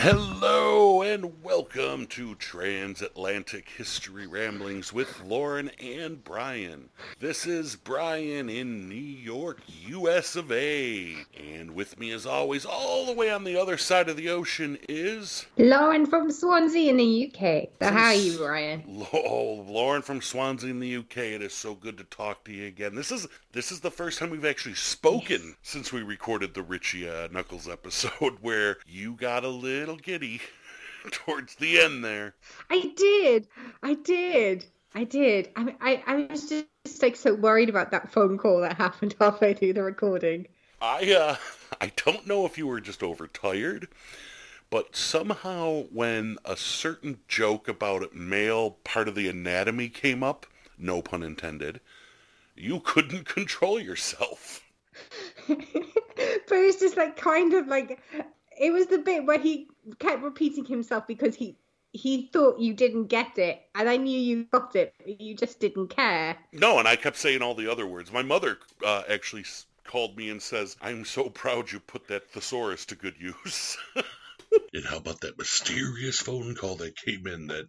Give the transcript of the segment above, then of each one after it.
Hello and welcome to Transatlantic History Ramblings with Lauren and Brian. This is Brian in New York, US of A. And with me as always, all the way on the other side of the ocean is Lauren from Swansea in the UK. So how are you, Brian? Oh, Lauren from Swansea in the UK. It is so good to talk to you again. This is this is the first time we've actually spoken yes. since we recorded the Richie uh, Knucklez episode where you got a little little giddy towards the end there. I did. I did. I did. I, I, I was just, just like so worried about that phone call that happened halfway through the recording. I uh I don't know if you were just overtired, but somehow when a certain joke about a male part of the anatomy came up, no pun intended, you couldn't control yourself. but it's just like kind of like it was the bit where he kept repeating himself because he he thought you didn't get it, and I knew you got it, but you just didn't care. No, and I kept saying all the other words. My mother uh, actually called me and says, "I'm so proud you put that thesaurus to good use." and how about that mysterious phone call that came in that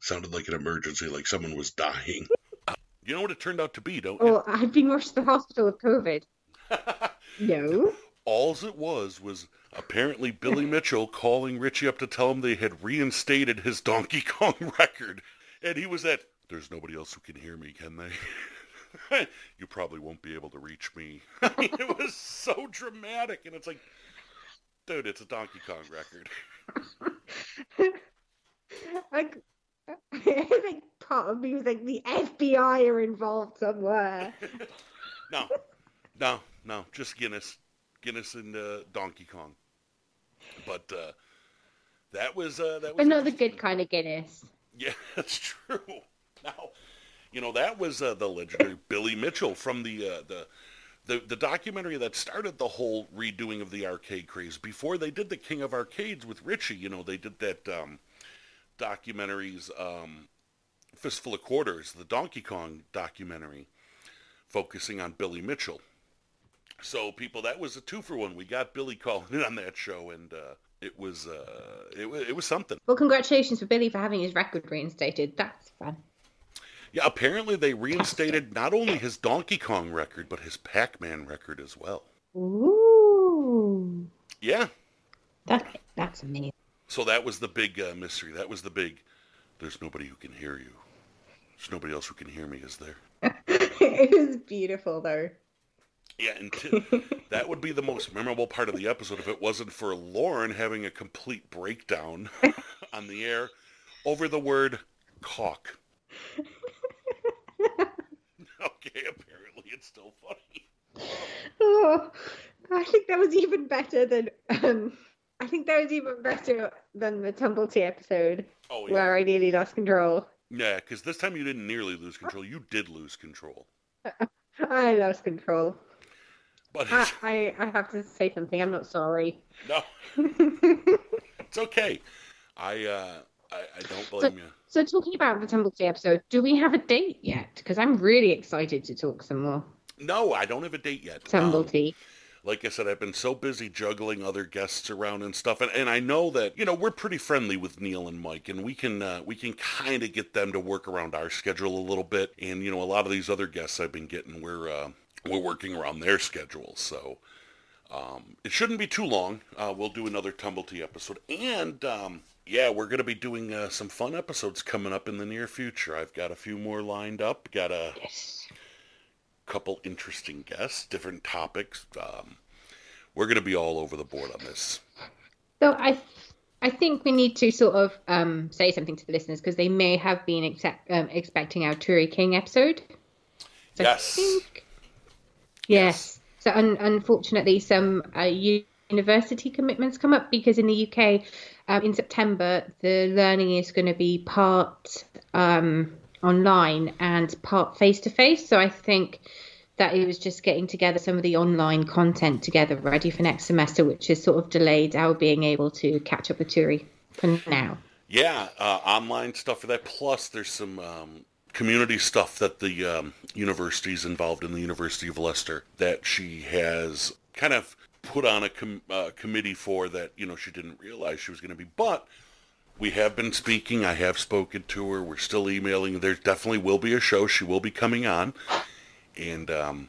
sounded like an emergency, like someone was dying? you know what it turned out to be, don't you? Oh, I've been rushed to the hospital with COVID. no. Alls it was was apparently Billy Mitchell calling Richie up to tell him they had reinstated his Donkey Kong record. And he was at, there's nobody else who can hear me, can they? you probably won't be able to reach me. I mean, it was so dramatic. And it's like, dude, it's a Donkey Kong record. like, I think part of me was like, the FBI are involved somewhere. no, no, no, just Guinness. Guinness and uh, Donkey Kong. But uh, that was uh, that was another good kind of Guinness. Yeah, that's true. Now, you know that was uh, the legendary Billy Mitchell from the uh, the. The, the documentary that started the whole redoing of the arcade craze before they did the King of Arcades with Richie, you know, they did that um, documentaries, um, Fistful of Quarters, the Donkey Kong documentary, focusing on Billy Mitchell. So people, that was a two for one. We got Billy calling in on that show, and uh, it was uh, it, it was something. Well, congratulations for Billy for having his record reinstated. That's fun. Yeah, apparently they reinstated not only his Donkey Kong record, but his Pac-Man record as well. Ooh. Yeah. That that's amazing. So that was the big uh, mystery. That was the big. There's nobody who can hear you. There's nobody else who can hear me, is there? it was beautiful, though. Yeah, and t- that would be the most memorable part of the episode if it wasn't for Lauren having a complete breakdown on the air over the word cock. okay, apparently it's still funny. Oh, I think that was even better than um, I think that was even better than the Tumblety episode oh, yeah. where I nearly lost control. Yeah, because this time you didn't nearly lose control. You did lose control. I lost control. But I, I, I have to say something. I'm not sorry. No, it's okay. I uh, I, I don't blame so, you. So talking about the Tumblety episode, do we have a date yet? Because I'm really excited to talk some more. No, I don't have a date yet. Tumblety. Um, like I said, I've been so busy juggling other guests around and stuff, and, and I know that you know we're pretty friendly with Neil and Mike, and we can uh, we can kind of get them to work around our schedule a little bit. And you know, a lot of these other guests I've been getting, we're uh, we're working around their schedules. So um, it shouldn't be too long. Uh, we'll do another Tumblety episode. And um, yeah, we're going to be doing uh, some fun episodes coming up in the near future. I've got a few more lined up. Got a yes. couple interesting guests, different topics. Um, we're going to be all over the board on this. So I, I think we need to sort of um, say something to the listeners because they may have been um, expecting our Turi King episode. So yes. I think Yes. So un- unfortunately, some uh, university commitments come up because in the UK, um, in September, the learning is going to be part um, online and part face to face. So I think that it was just getting together some of the online content together, ready for next semester, which is sort of delayed our being able to catch up with Turi for now. Yeah, uh, online stuff for that. Plus, there's some um, community stuff that the um, university is involved in, the University of Leicester, that she has kind of put on a com- uh, committee for that, you know, she didn't realize she was going to be. But we have been speaking. I have spoken to her. We're still emailing. There definitely will be a show. She will be coming on. And um,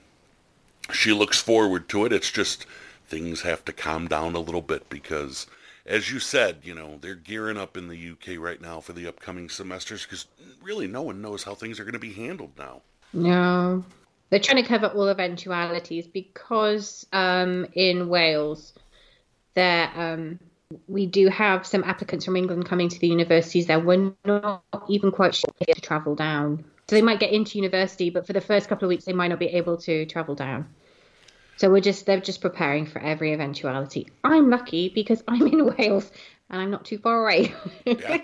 she looks forward to it. It's just things have to calm down a little bit because, as you said, you know, they're gearing up in the UK right now for the upcoming semesters because really no one knows how things are going to be handled now. No. They're trying to cover all eventualities because um, in Wales, there um, we do have some applicants from England coming to the universities there. We're not even quite sure if to travel down. So they might get into university, but for the first couple of weeks, they might not be able to travel down. So we're just they're just preparing for every eventuality. I'm lucky because I'm in Wales and I'm not too far away. yeah.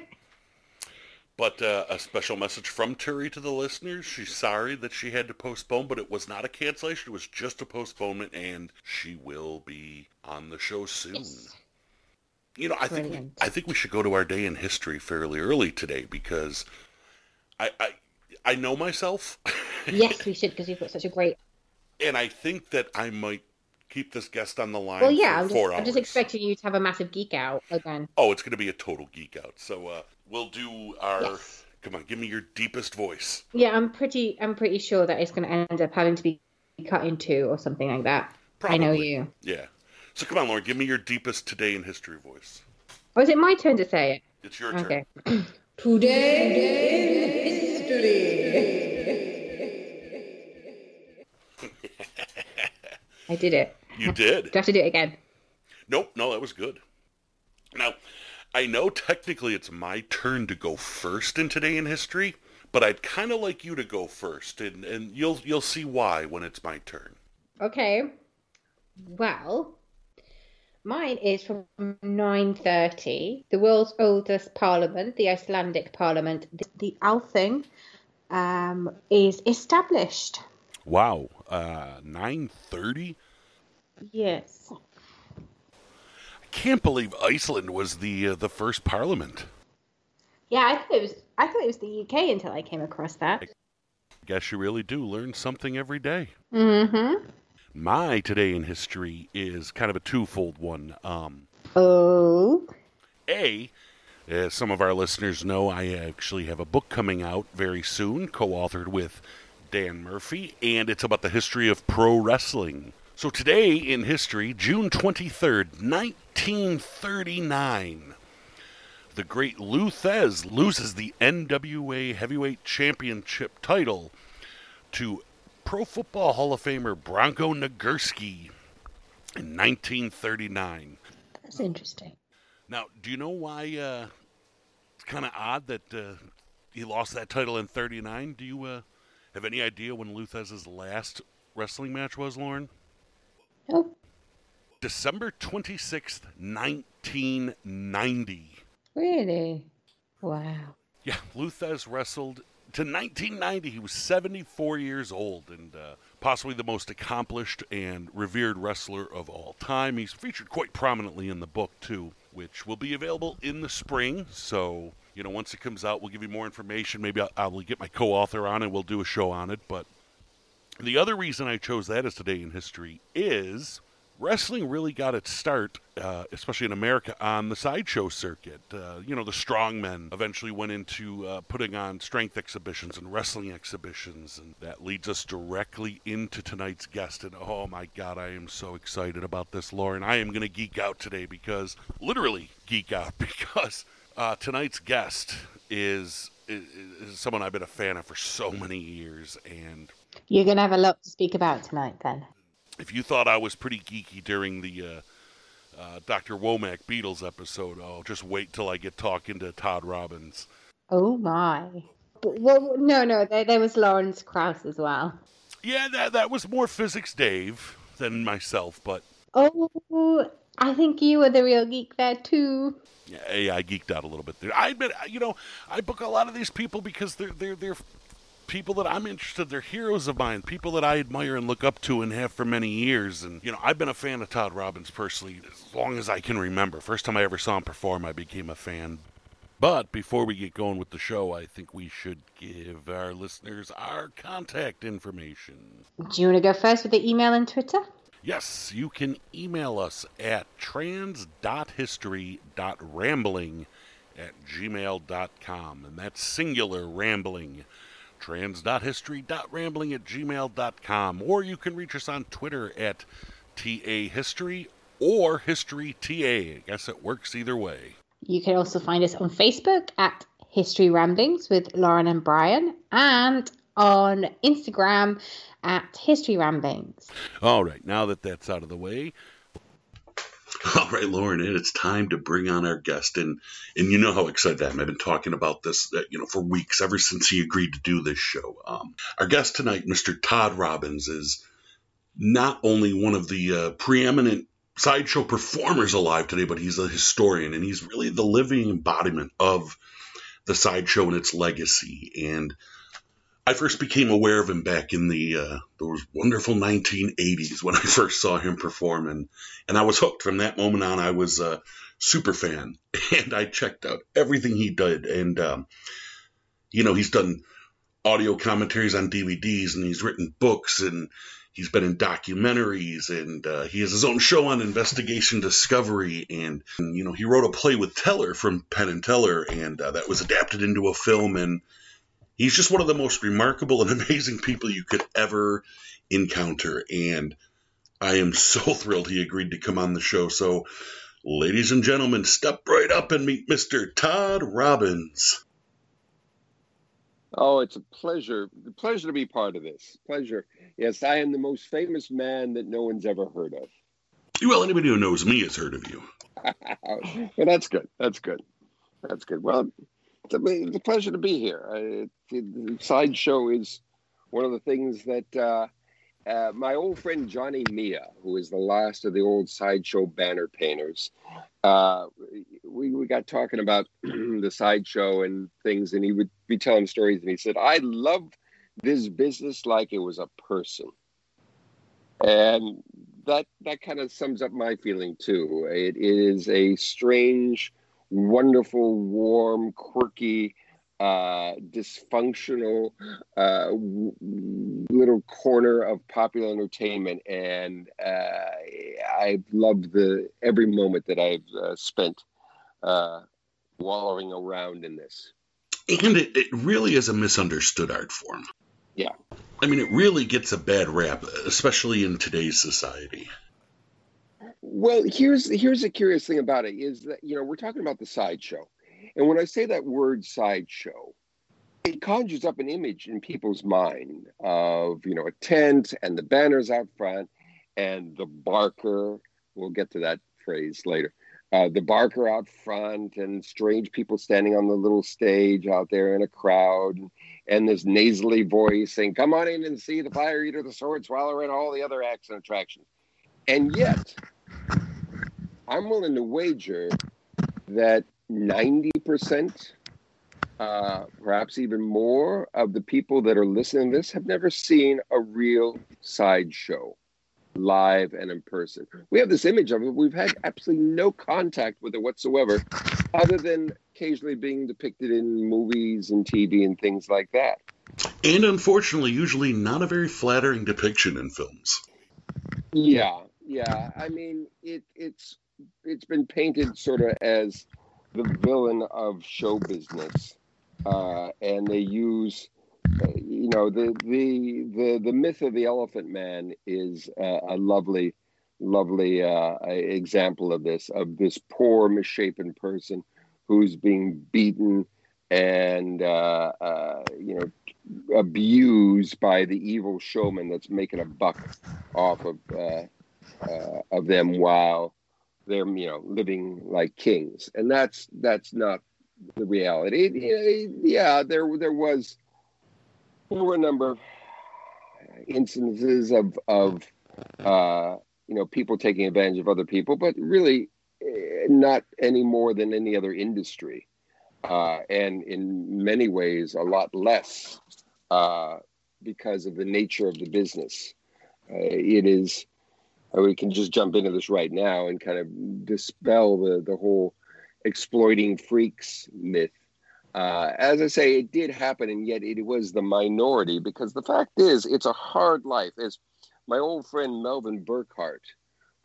But uh, a special message from Turi to the listeners. She's sorry that she had to postpone, but it was not a cancellation. It was just a postponement, and she will be on the show soon. Yes. You know, I Brilliant. think we, I think we should go to our day in history fairly early today because I I, I know myself. yes, we should because you've got such a great. And I think that I might keep this guest on the line. Well, yeah, I'm just, I'm just, expecting you to have a massive geek out again. Oh, it's going to be a total geek out. So uh, we'll do our. Yes. Come on, give me your deepest voice. Yeah, I'm pretty. I'm pretty sure that it's going to end up having to be cut in two or something like that. Probably. I know you. Yeah. So come on, Lauren, give me your deepest today in history voice. Oh, is it my turn to say it? It's your okay. turn. today in history. I did it. You did. do I have to do it again? Nope. No, that was good. Now, I know technically it's my turn to go first in today in history, but I'd kind of like you to go first, and, and you'll you'll see why when it's my turn. Okay. Well, mine is from 930. The world's oldest parliament, the Icelandic parliament, the, the Althing, um, is established. Wow, uh, 930. Yes I can't believe Iceland was the uh, the first parliament. Yeah, I thought it was. I thought it was the UK until I came across that. I guess you really do learn something every day. Mm-hmm. My today in history is kind of a twofold one. Um, oh. A, as some of our listeners know, I actually have a book coming out very soon, co-authored with Dan Murphy, and it's about the history of pro wrestling. So today in history, June 23rd, 1939, the great Lou Thesz loses the NWA Heavyweight Championship title to Pro Football Hall of Famer Bronco Nagurski in 1939. That's interesting. Now, do you know why uh, it's kind of odd that uh, he lost that title in 39? Do you uh, have any idea when Lou Thesz's last wrestling match was, Lauren? Oh. December 26th, 1990. Really? Wow. Yeah, Lou Thesz wrestled to 1990. He was 74 years old and uh, possibly the most accomplished and revered wrestler of all time. He's featured quite prominently in the book, too, which will be available in the spring. So, you know, once it comes out, we'll give you more information. Maybe I'll, get my co author on and we'll do a show on it. But the other reason I chose that as today in history is wrestling really got its start, uh, especially in America, on the sideshow circuit. Uh, you know, the strongmen eventually went into uh, putting on strength exhibitions and wrestling exhibitions, and that leads us directly into tonight's guest. And oh my God, I am so excited about this, Lauren. I am going to geek out today because, literally, geek out because uh, tonight's guest is, is, is someone I've been a fan of for so many years, and you're going to have a lot to speak about tonight, then. If you thought I was pretty geeky during the uh, uh, Dr. Womack Beatles episode, oh, just wait till I get talking to Todd Robbins. Oh my! Well, no, no, there, there was Lawrence Krauss as well. Yeah, that that was more physics, Dave, than myself, but. Oh, I think you were the real geek there too. Yeah, yeah, I geeked out a little bit there. I admit, you know, I book a lot of these people because they're they're they're people that I'm interested. They're heroes of mine, people that I admire and look up to and have for many years. And you know, I've been a fan of Todd Robbins personally as long as I can remember. First time I ever saw him perform, I became a fan. But before we get going with the show, I think we should give our listeners our contact information. Do you want to go first with the email and Twitter? Yes, you can email us at trans.history.rambling at gmail.com. And that's singular rambling. Trans.history.rambling at gmail.com. Or you can reach us on Twitter at TA History or History TA. I guess it works either way. You can also find us on Facebook at History Ramblings with Lauren and Brian and on Instagram at History Ramblings. All right, now that that's out of the way, all right, Lauren, it's time to bring on our guest, and and you know how excited I am. I've been talking about this, uh, you know, for weeks, ever since he agreed to do this show. Um, our guest tonight, Mr. Todd Robbins, is not only one of the uh, preeminent sideshow performers alive today, but he's a historian, and he's really the living embodiment of the sideshow and its legacy. And I first became aware of him back in the uh, those wonderful 1980s when I first saw him perform, and and I was hooked from that moment on. I was a super fan, and I checked out everything he did, and um, you know he's done audio commentaries on DVDs, and he's written books, and he's been in documentaries, and uh, he has his own show on Investigation Discovery, and, and, you know he wrote a play with Teller from Penn and Teller, and uh, that was adapted into a film, and he's just one of the most remarkable and amazing people you could ever encounter. And I am so thrilled he agreed to come on the show. So, ladies and gentlemen, step right up and meet Mr. Todd Robbins. Oh, it's a pleasure. Pleasure to be part of this. Pleasure. Yes, I am the most famous man that no one's ever heard of. Well, anybody who knows me has heard of you. well, that's good. That's good. That's good. Well, it's a pleasure to be here. Uh, sideshow is one of the things that uh, uh, my old friend Johnny Meah, who is the last of the old sideshow banner painters, uh, we, we got talking about the sideshow and things, and he would be telling stories, and he said, "I love this business like it was a person," and that that kind of sums up my feeling too. It is a strange wonderful, warm, quirky, uh, dysfunctional uh, w- little corner of popular entertainment, and uh, I've loved the every moment that I've uh, spent uh, wallowing around in this. And it, it really is a misunderstood art form. Yeah. I mean, it really gets a bad rap, especially in today's society. Well, here's here's the curious thing about it is that you know we're talking about the sideshow, and when I say that word sideshow, it conjures up an image in people's mind of you know a tent and the banners out front and the barker. We'll get to that phrase later. Uh, the barker out front and strange people standing on the little stage out there in a crowd and this nasally voice saying, Come on in and see the fire eater, the sword swallower, and all the other acts and attractions. And yet, I'm willing to wager that 90%, uh, perhaps even more, of the people that are listening to this have never seen a real sideshow live and in person. We have this image of it. We've had absolutely no contact with it whatsoever, other than occasionally being depicted in movies and TV and things like that. And unfortunately, usually not a very flattering depiction in films. Yeah, yeah. I mean, it, it's it's been painted sort of as the villain of show business, uh, and they use, uh, you know, the the the the myth of the Elephant Man is uh, a lovely, lovely uh, example of this of this poor misshapen person who's being beaten and uh, uh, you know abused by the evil showman that's making a buck off of of them while they're you know living like kings, and that's that's not the reality. It, yeah, there there was there were a number of instances of of uh, you know people taking advantage of other people, but really eh, not any more than any other industry, uh, and in many ways a lot less uh, because of the nature of the business. Uh, it is we can just jump into this right now and kind of dispel the the whole exploiting freaks myth. Uh, as I say, it did happen, and yet it was the minority because the fact is, it's a hard life. As my old friend Melvin Burkhart,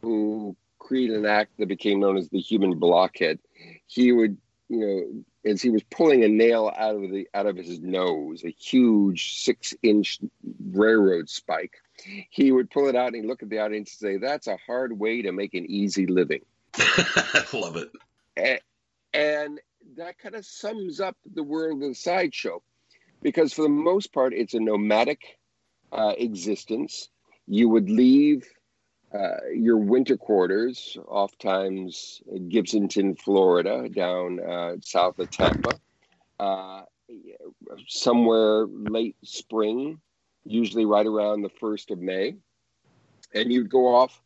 who created an act that became known as the human blockhead, he would, you know, as he was pulling a nail out of the out of his nose, a huge six-inch railroad spike, he would pull it out and he'd look at the audience and say, "That's a hard way to make an easy living." Love it. And, and that kind of sums up the world of the sideshow, because for the most part, it's a nomadic uh, existence. You would leave uh, your winter quarters, oftentimes Gibsonton, Florida, down uh, south of Tampa, uh, somewhere late spring, usually right around the 1st of May. And you'd go off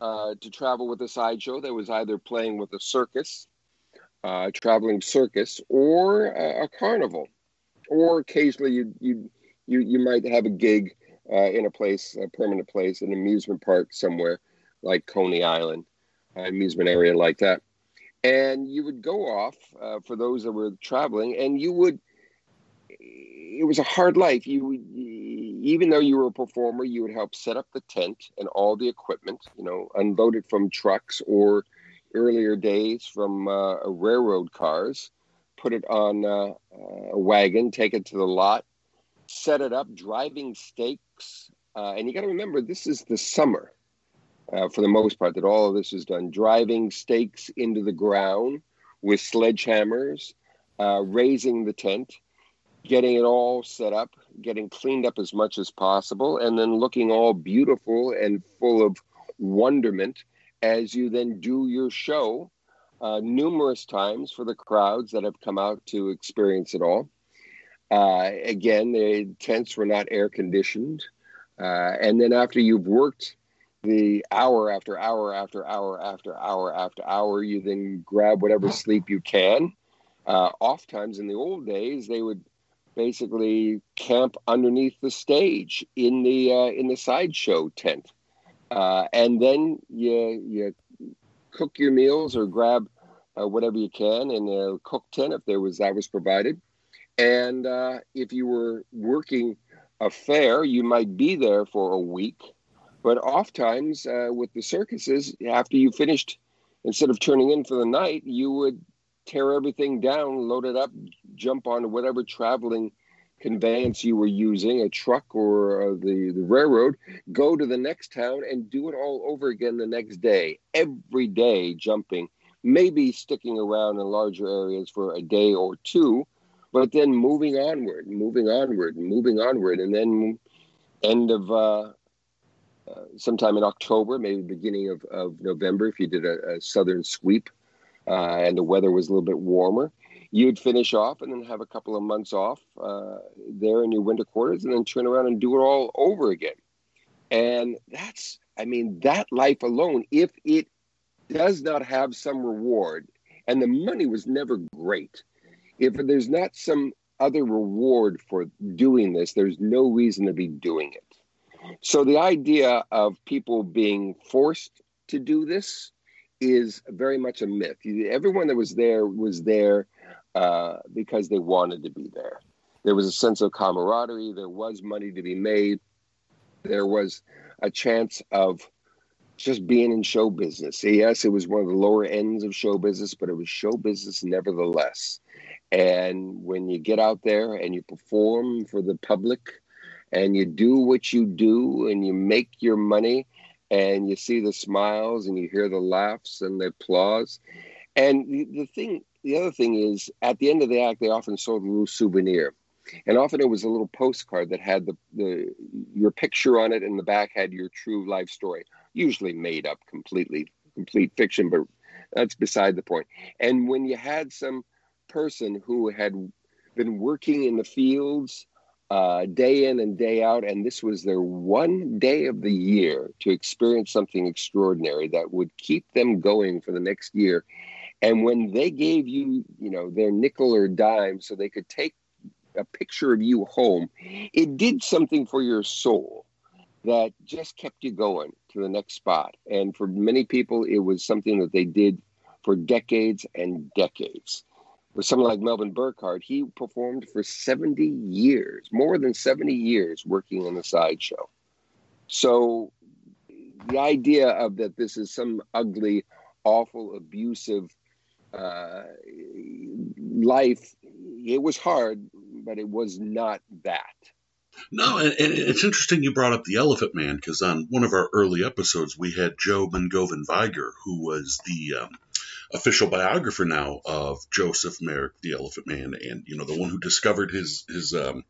uh, to travel with a sideshow that was either playing with a circus, uh, traveling circus, or a, a carnival. Or occasionally you, you, you, you might have a gig uh, in a place, a permanent place, an amusement park somewhere like Coney Island, an amusement area like that. And you would go off uh, for those that were traveling, and you would. It was a hard life. You, even though you were a performer, you would help set up the tent and all the equipment. You know, unload it from trucks or earlier days from uh, railroad cars. Put it on uh, a wagon, take it to the lot, set it up, driving stakes. Uh, and you got to remember, this is the summer uh, for the most part, that all of this is done. Driving stakes into the ground with sledgehammers, uh, raising the tent, getting it all set up, getting cleaned up as much as possible, and then looking all beautiful and full of wonderment as you then do your show uh, numerous times for the crowds that have come out to experience it all. Uh, again, the tents were not air conditioned. Uh, and then after you've worked the hour after hour after hour after hour after hour, you then grab whatever sleep you can. Uh, oftentimes in the old days, they would basically camp underneath the stage in the uh, in the sideshow tent, uh, and then you you cook your meals or grab uh, whatever you can in a cook tent if there was that was provided. And uh, if you were working a fair, you might be there for a week. But oftentimes uh, with the circuses, after you finished, instead of turning in for the night, you would tear everything down, load it up, jump on whatever traveling conveyance you were using, a truck or uh, the, the railroad, go to the next town and do it all over again the next day, every day jumping, maybe sticking around in larger areas for a day or two, but then moving onward, moving onward, moving onward, and then end of uh, uh, sometime in October, maybe beginning of, of November, if you did a, a southern sweep uh, and the weather was a little bit warmer, you'd finish off and then have a couple of months off uh, there in your winter quarters and then turn around and do it all over again. And that's, I mean, that life alone, if it does not have some reward, and the money was never great, if there's not some other reward for doing this, there's no reason to be doing it. So the idea of people being forced to do this is very much a myth. Everyone that was there was there uh, because they wanted to be there. There was a sense of camaraderie. There was money to be made. There was a chance of just being in show business. Yes, it was one of the lower ends of show business, but it was show business nevertheless. And when you get out there and you perform for the public, and you do what you do and you make your money and you see the smiles and you hear the laughs and the applause. And the, thing, the other thing is, at the end of the act, they often sold a little souvenir. And often it was a little postcard that had the, the your picture on it, and the back had your true life story, usually made up completely, complete fiction, but that's beside the point. And when you had some person who had been working in the fields uh, day in and day out, and this was their one day of the year to experience something extraordinary that would keep them going for the next year. And when they gave you, you know, their nickel or dime so they could take a picture of you home, it did something for your soul that just kept you going to the next spot. And for many people, it was something that they did for decades and decades with someone like Melvin Burkhart, he performed for 70 years, more than 70 years working on the sideshow. So the idea of that this is some ugly, awful, abusive uh, life. It was hard, but it was not that. No, and, it's interesting you brought up the Elephant Man because on one of our early episodes we had Joe Mungovan Viger, who was the um, official biographer now of Joseph Merrick, the Elephant Man, and you know the one who discovered his his um,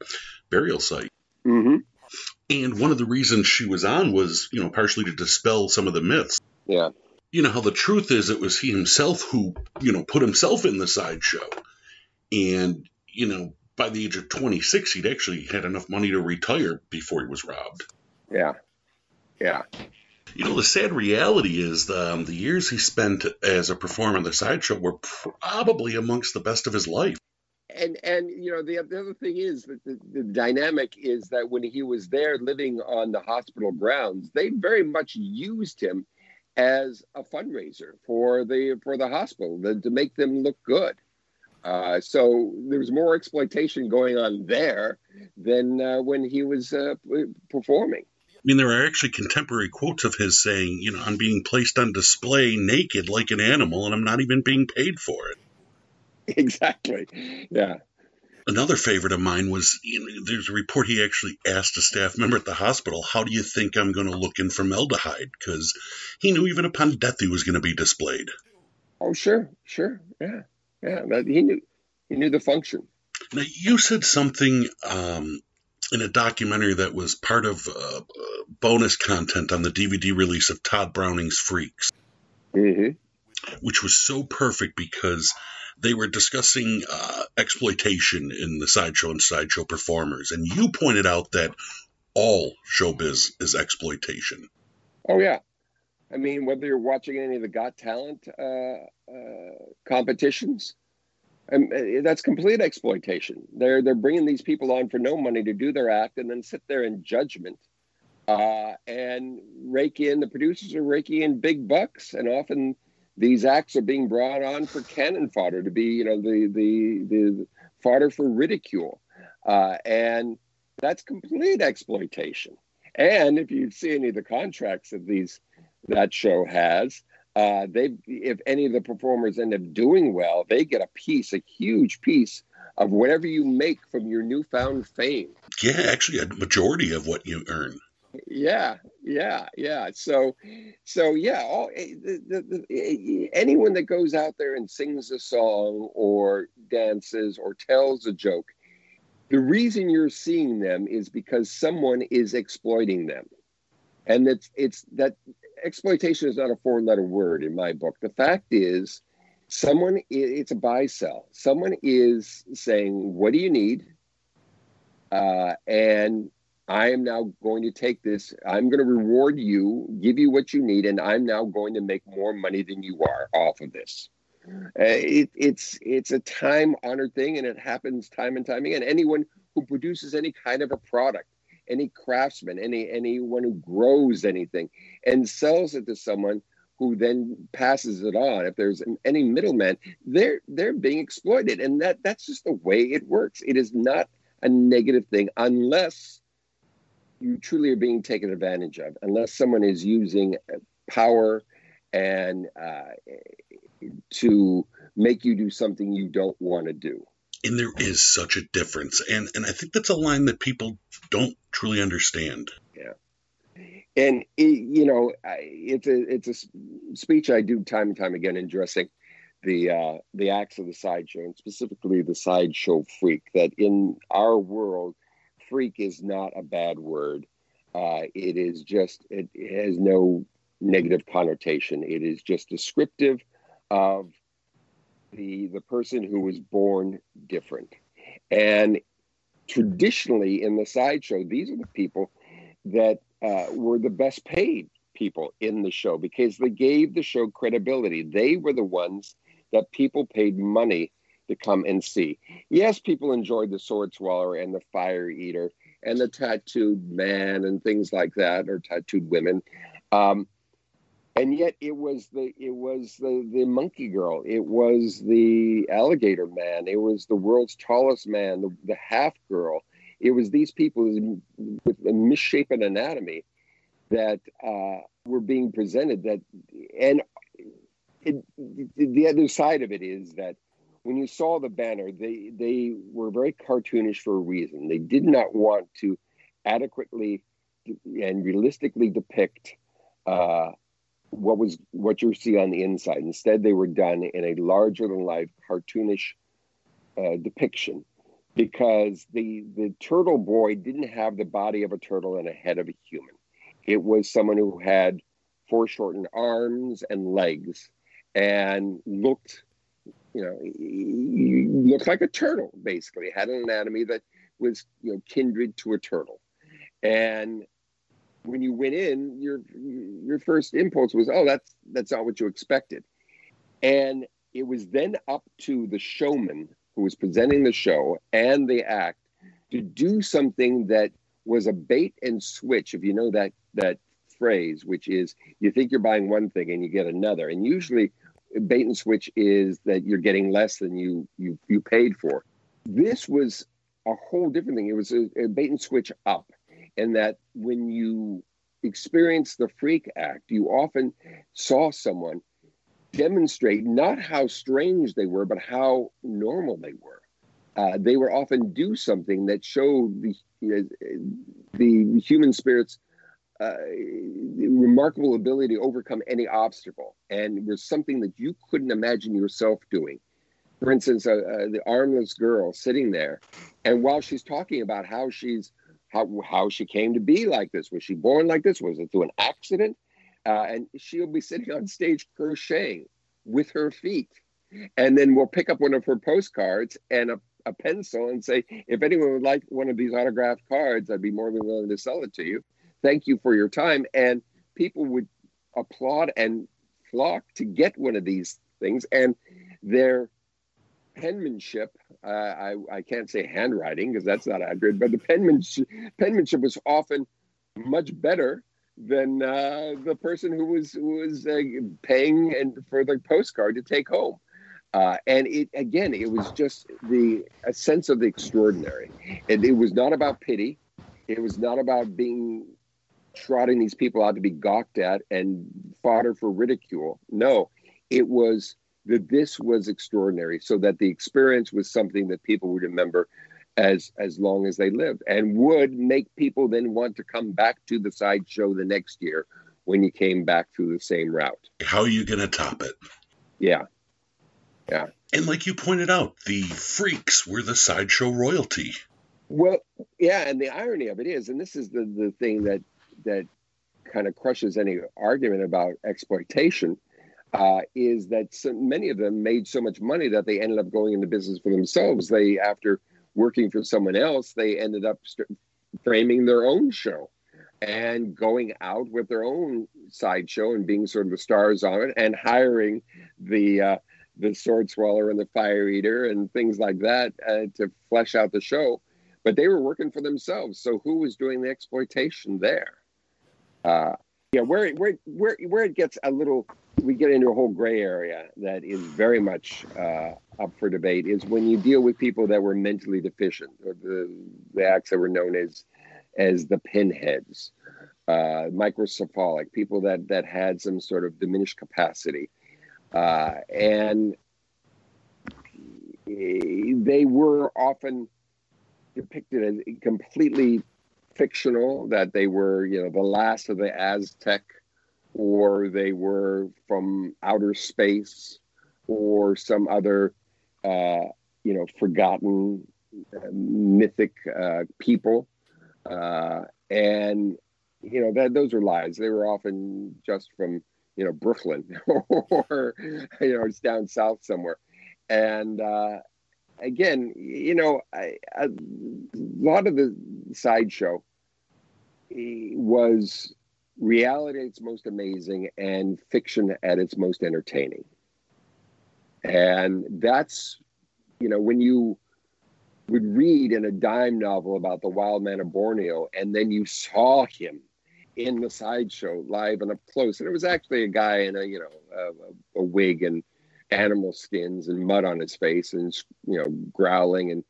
burial site. Mm-hmm. And one of the reasons she was on was you know partially to dispel some of the myths. Yeah. You know how the truth is, it was he himself who you know put himself in the sideshow, and you know by the age of 26 he'd actually had enough money to retire before he was robbed. Yeah. Yeah. You know, the sad reality is the, um, the years he spent as a performer on the sideshow were probably amongst the best of his life. And and you know the, the other thing is that the, the dynamic is that when he was there living on the hospital grounds, they very much used him as a fundraiser for the for the hospital to, to make them look good. Uh, so there was more exploitation going on there than uh, when he was uh, performing. I mean, there are actually contemporary quotes of his saying, you know, I'm being placed on display naked like an animal and I'm not even being paid for it. Exactly. Yeah. Another favorite of mine was you know, there's a report he actually asked a staff member at the hospital, How do you think I'm going to look in formaldehyde? Because he knew even upon death he was going to be displayed. Oh, sure, sure. Yeah. Yeah. That, he knew he knew the function. Now, you said something um, in a documentary that was part of uh, bonus content on the DVD release of Tod Browning's Freaks, mm-hmm. which was so perfect because they were discussing uh, exploitation in the sideshow and sideshow performers, and you pointed out that all showbiz is exploitation. Oh yeah, I mean whether you're watching any of the Got Talent uh, uh competitions and uh, that's complete exploitation. They're they're bringing these people on for no money to do their act and then sit there in judgment uh, and rake in. The producers are raking in big bucks, and often these acts are being brought on for cannon fodder to be, you know, the the the fodder for ridicule, uh, and that's complete exploitation. And if you see any of the contracts that these that show has, uh, they if any of the performers end up doing well, they get a piece, a huge piece of whatever you make from your newfound fame. Yeah, actually, a majority of what you earn. Yeah, yeah, yeah. So, so yeah, all eh, the, the, the, anyone that goes out there and sings a song or dances or tells a joke, the reason you're seeing them is because someone is exploiting them, and it's it's that exploitation is not a four letter word in my book. The fact is, someone, it's a buy sell. Someone is saying, What do you need? Uh, and I am now going to take this. I'm going to reward you, give you what you need, and I'm now going to make more money than you are off of this. Uh, it, it's it's a time honored thing, and it happens time and time again. Anyone who produces any kind of a product any craftsman, any anyone who grows anything, and sells it to someone who then passes it on. If there's any middleman, they're they're being exploited, and that that's just the way it works. It is not a negative thing unless you truly are being taken advantage of, unless someone is using power and uh, to make you do something you don't want to do and there is such a difference. And and i think that's a line that people don't truly understand. Yeah. And it, you know it's a it's a speech i do time and time again in dressing the uh the acts of the sideshow and specifically the sideshow freak that in our world freak is not a bad word. Uh it is just it, it has no negative connotation. It is just descriptive of the the person who was born different. And traditionally in the sideshow, these are the people that uh, were the best paid people in the show because they gave the show credibility. They were the ones that people paid money to come and see. Yes, people enjoyed the sword swallower and the fire eater and the tattooed man and things like that, or tattooed women. Um, and yet it was the it was the the monkey girl it was the alligator man it was the world's tallest man the, the half girl it was these people with a misshapen anatomy that uh, were being presented. That and it, the other side of it is that when you saw the banner, they they were very cartoonish for a reason. They did not want to adequately and realistically depict uh, what was what you see on the inside. Instead, they were done in a larger than life cartoonish uh, depiction because the the turtle boy didn't have the body of a turtle and a head of a human. It was someone who had foreshortened arms and legs and looked, you know, looked like a turtle. Basically, had an anatomy that was you know kindred to a turtle, and when you went in, your your first impulse was, "Oh, that's that's not what you expected," and it was then up to the showman who was presenting the show and the act to do something that was a bait and switch. If you know that that phrase, which is you think you're buying one thing and you get another, and usually bait and switch is that you're getting less than you you you paid for. This was a whole different thing. It was a, a bait and switch up and that when you experience the freak act, you often saw someone demonstrate not how strange they were, but how normal they were. Uh, they were often do something that showed the you know, the human spirit's uh, remarkable ability to overcome any obstacle, and was something that you couldn't imagine yourself doing. For instance, uh, uh the armless girl sitting there, and while she's talking about how she's how how she came to be like this. Was she born like this? Was it through an accident? Uh, and she'll be sitting on stage crocheting with her feet, and then we'll pick up one of her postcards and a, a pencil and say, if anyone would like one of these autographed cards, I'd be more than willing to sell it to you. Thank you for your time. And people would applaud and flock to get one of these things, and their penmanship uh, I, I can't say handwriting because that's not accurate, but the penmanship, penmanship was often much better than uh, the person who was who was uh, paying and for the postcard to take home. Uh, and it again, it was just the a sense of the extraordinary. And it was not about pity. It was not about being trotting these people out to be gawked at and fodder for ridicule. No, it was that this was extraordinary so that the experience was something that people would remember as as long as they lived and would make people then want to come back to the sideshow the next year when you came back through the same route. How are you going to top it? Yeah. Yeah. And like you pointed out the freaks were the sideshow royalty. Well yeah and the irony of it is and this is the the thing that that kind of crushes any argument about exploitation uh, is that so many of them made so much money that they ended up going into business for themselves. They, after working for someone else, they ended up st- framing their own show and going out with their own sideshow and being sort of the stars on it and hiring the uh, the sword swallower and the fire eater and things like that uh, to flesh out the show. But they were working for themselves. So who was doing the exploitation there? Uh, yeah, where where where where it gets a little we get into a whole gray area that is very much uh, up for debate is when you deal with people that were mentally deficient or the, the acts that were known as as the pinheads uh, microcephalic people that that had some sort of diminished capacity uh, and they were often depicted as completely fictional that they were you know the last of the aztec or they were from outer space or some other, uh, you know, forgotten mythic uh, people. Uh, and, you know, that those are lies. They were often just from, you know, Brooklyn or, you know, it's down south somewhere. And, uh, again, you know, I, a lot of the sideshow eh, was reality at its most amazing and fiction at its most entertaining. And that's, you know, when you would read in a dime novel about the wild man of Borneo and then you saw him in the sideshow live and up close. And it was actually a guy in a, you know, a, a wig and animal skins and mud on his face and, you know, growling and,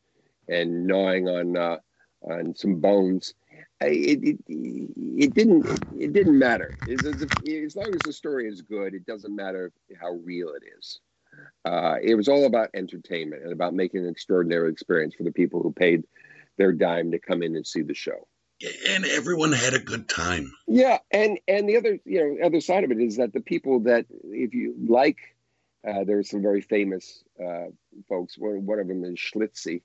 and gnawing on, uh, on some bones it, it, it didn't it didn't matter. As, as long as the story is good it doesn't matter how real it is. Uh, it was all about entertainment and about making an extraordinary experience for the people who paid their dime to come in and see the show. And everyone had a good time. Yeah and and the other you know other side of it is that the people that if you like uh, there's some very famous uh, folks. One, one of them is schlitzie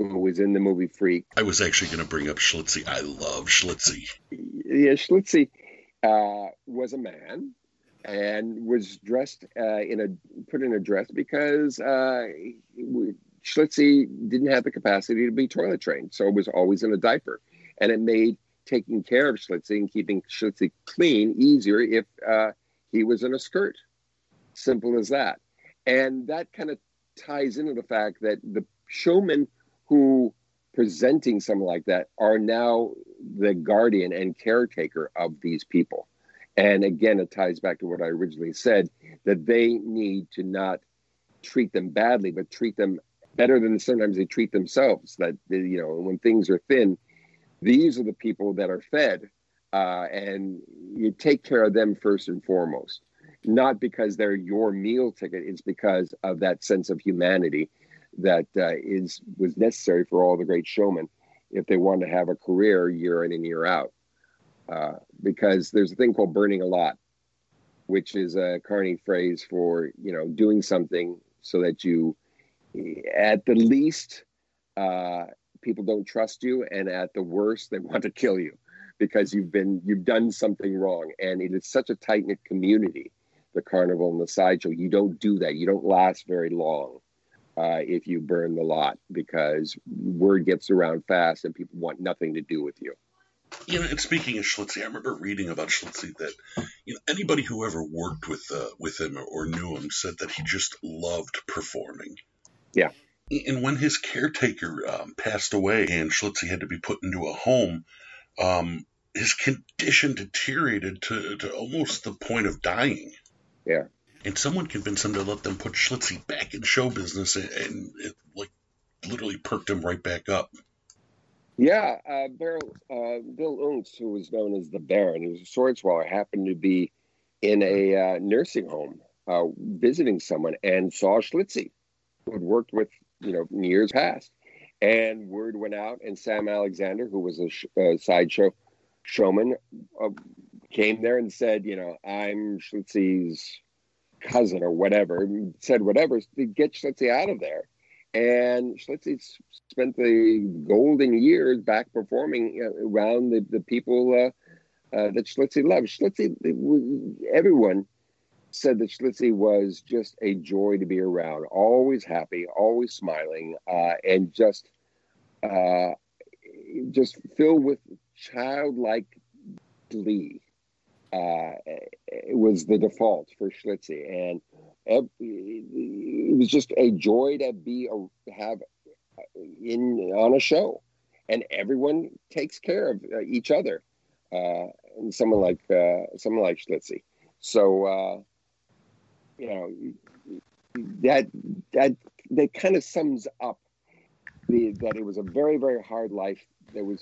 was in the movie Freak. I was actually going to bring up Schlitzie. I love Schlitzie. Yeah, Schlitzie uh, was a man and was dressed uh, in a put in a dress because uh, Schlitzie didn't have the capacity to be toilet trained, so it was always in a diaper, and it made taking care of Schlitzie and keeping Schlitzie clean easier if uh, he was in a skirt. Simple as that, and that kind of ties into the fact that the showman who presenting something like that are now the guardian and caretaker of these people. And again, it ties back to what I originally said that they need to not treat them badly, but treat them better than sometimes they treat themselves. That, you know, when things are thin, these are the people that are fed, uh, and you take care of them first and foremost. Not because they're your meal ticket, it's because of that sense of humanity that uh, is was necessary for all the great showmen if they want to have a career year in and year out. Uh, because there's a thing called burning a lot, which is a Carney phrase for you know doing something so that you, at the least, uh, people don't trust you, and at the worst, they want to kill you because you've been you've done something wrong. And it is such a tight knit community, the carnival and the sideshow. You don't do that. You don't last very long uh, if you burn the lot because word gets around fast and people want nothing to do with you. You know, and speaking of Schlitzie, I remember reading about Schlitzie that you know anybody who ever worked with uh, with him or knew him said that he just loved performing. Yeah. And when his caretaker um, passed away and Schlitzie had to be put into a home, um, his condition deteriorated to, to almost the point of dying. Yeah and someone convinced him to let them put Schlitzie back in show business, and, and it like literally perked him right back up. Yeah, uh, Bill, uh, Bill Unz, who was known as the Baron, he was a sword swallower, happened to be in a uh, nursing home uh, visiting someone and saw Schlitzie, who had worked with, you know, in years past. And word went out, and Sam Alexander, who was a sh- sideshow showman, uh, came there and said, you know, I'm Schlitzie's cousin or whatever said whatever to get Schlitzie out of there. And Schlitzie spent the golden years back performing around the, the people uh, uh, that Schlitzie loved. Schlitzie, everyone said that Schlitzie was just a joy to be around, always happy, always smiling, uh, and just uh, just filled with childlike glee uh, it was the default for Schlitzie, and it was just a joy to be a, have in on a show, and everyone takes care of uh, each other. Uh, and someone like uh, someone like Schlitzie, so uh, you know that that that kind of sums up the that it was a very very hard life that was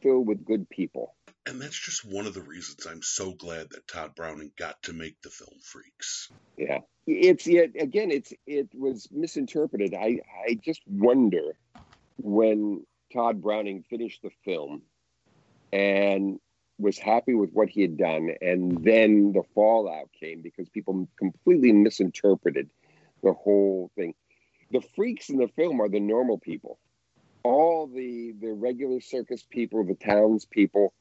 filled with good people and that's just one of the reasons I'm so glad that Tod Browning got to make the film Freaks. Yeah, it's yet again, it's it was misinterpreted. I I just wonder when Tod Browning finished the film and was happy with what he had done, and then the fallout came because people completely misinterpreted the whole thing. The freaks in the film are the normal people. All the the regular circus people, the townspeople,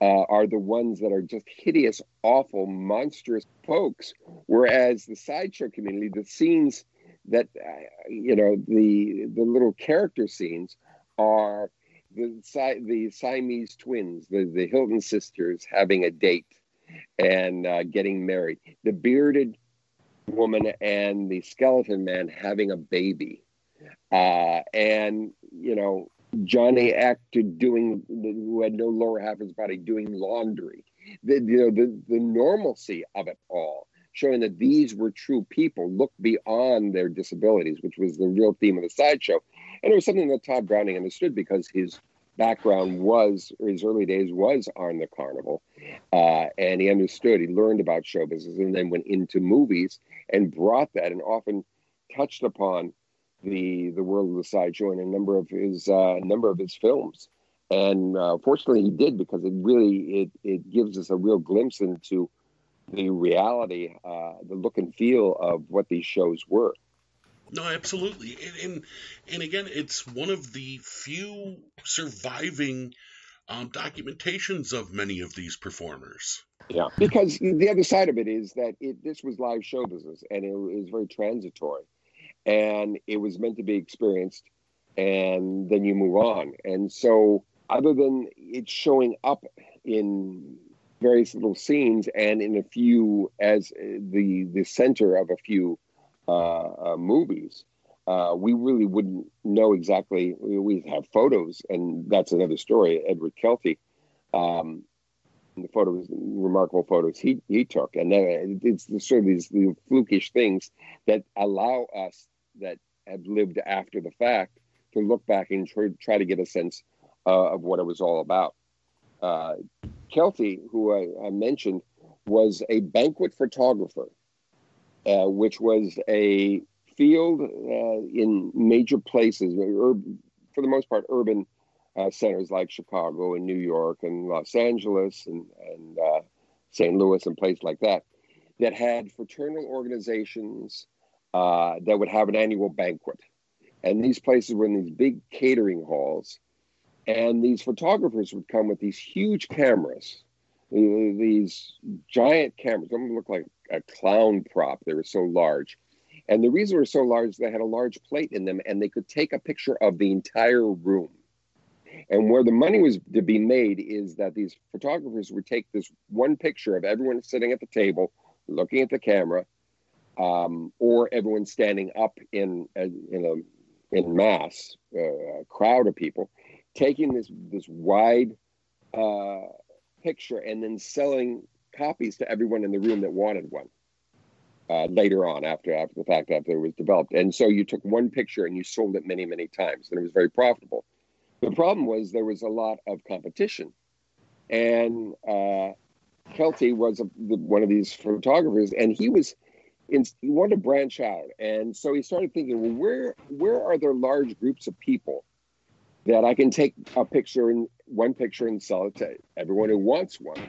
uh, are the ones that are just hideous, awful, monstrous folks. Whereas the sideshow community, the scenes that uh, you know, the the little character scenes are the the Siamese twins, the the Hilton sisters having a date and uh, getting married, the bearded woman and the skeleton man having a baby, uh, and you know Johnny Eck doing who had no lower half of his body doing laundry. The you know the the normalcy of it all, showing that these were true people, look beyond their disabilities, which was the real theme of the sideshow. And it was something that Tod Browning understood because his background was, his early days was on the carnival, uh, and he understood. He learned about show business, and then went into movies and brought that, and often touched upon the the world of the sideshow in a number of his uh, number of his films. And uh, fortunately, he did because it really it it gives us a real glimpse into the reality, uh, the look and feel of what these shows were. No, absolutely, and, and and, again, it's one of the few surviving um, documentations of many of these performers. Yeah, because the other side of it is that it, this was live show business, and it was very transitory, and it was meant to be experienced, and then you move on. And so, other than it showing up in various little scenes and in a few as the the center of a few uh, uh, movies, uh, we really wouldn't know exactly. We have photos, and that's another story. Edward Kelty, um, the photos, remarkable photos he he took, and then it's sort of these the flukish things that allow us that have lived after the fact to look back and try, try to get a sense uh, of what it was all about. Uh, Kelty, who I, I mentioned, was a banquet photographer uh, which was a field uh, in major places, for the most part, urban uh, centers like Chicago and New York and Los Angeles and, and uh, St. Louis and places like that, that had fraternal organizations uh, that would have an annual banquet. And these places were in these big catering halls. And these photographers would come with these huge cameras, these giant cameras. Them look like a clown prop. They were so large. And the reason they were so large, they had a large plate in them and they could take a picture of the entire room. And where the money was to be made is that these photographers would take this one picture of everyone sitting at the table, looking at the camera, um, or everyone standing up in in a in mass, uh, crowd of people, taking this this wide uh, picture and then selling copies to everyone in the room that wanted one. Uh, later on, after after the fact, after it was developed, and so you took one picture and you sold it many many times, and it was very profitable. The problem was there was a lot of competition, and uh, Kelty was a, the, one of these photographers, and he was in, he wanted to branch out, and so he started thinking, well, where where are there large groups of people that I can take a picture in one picture and sell it to everyone who wants one?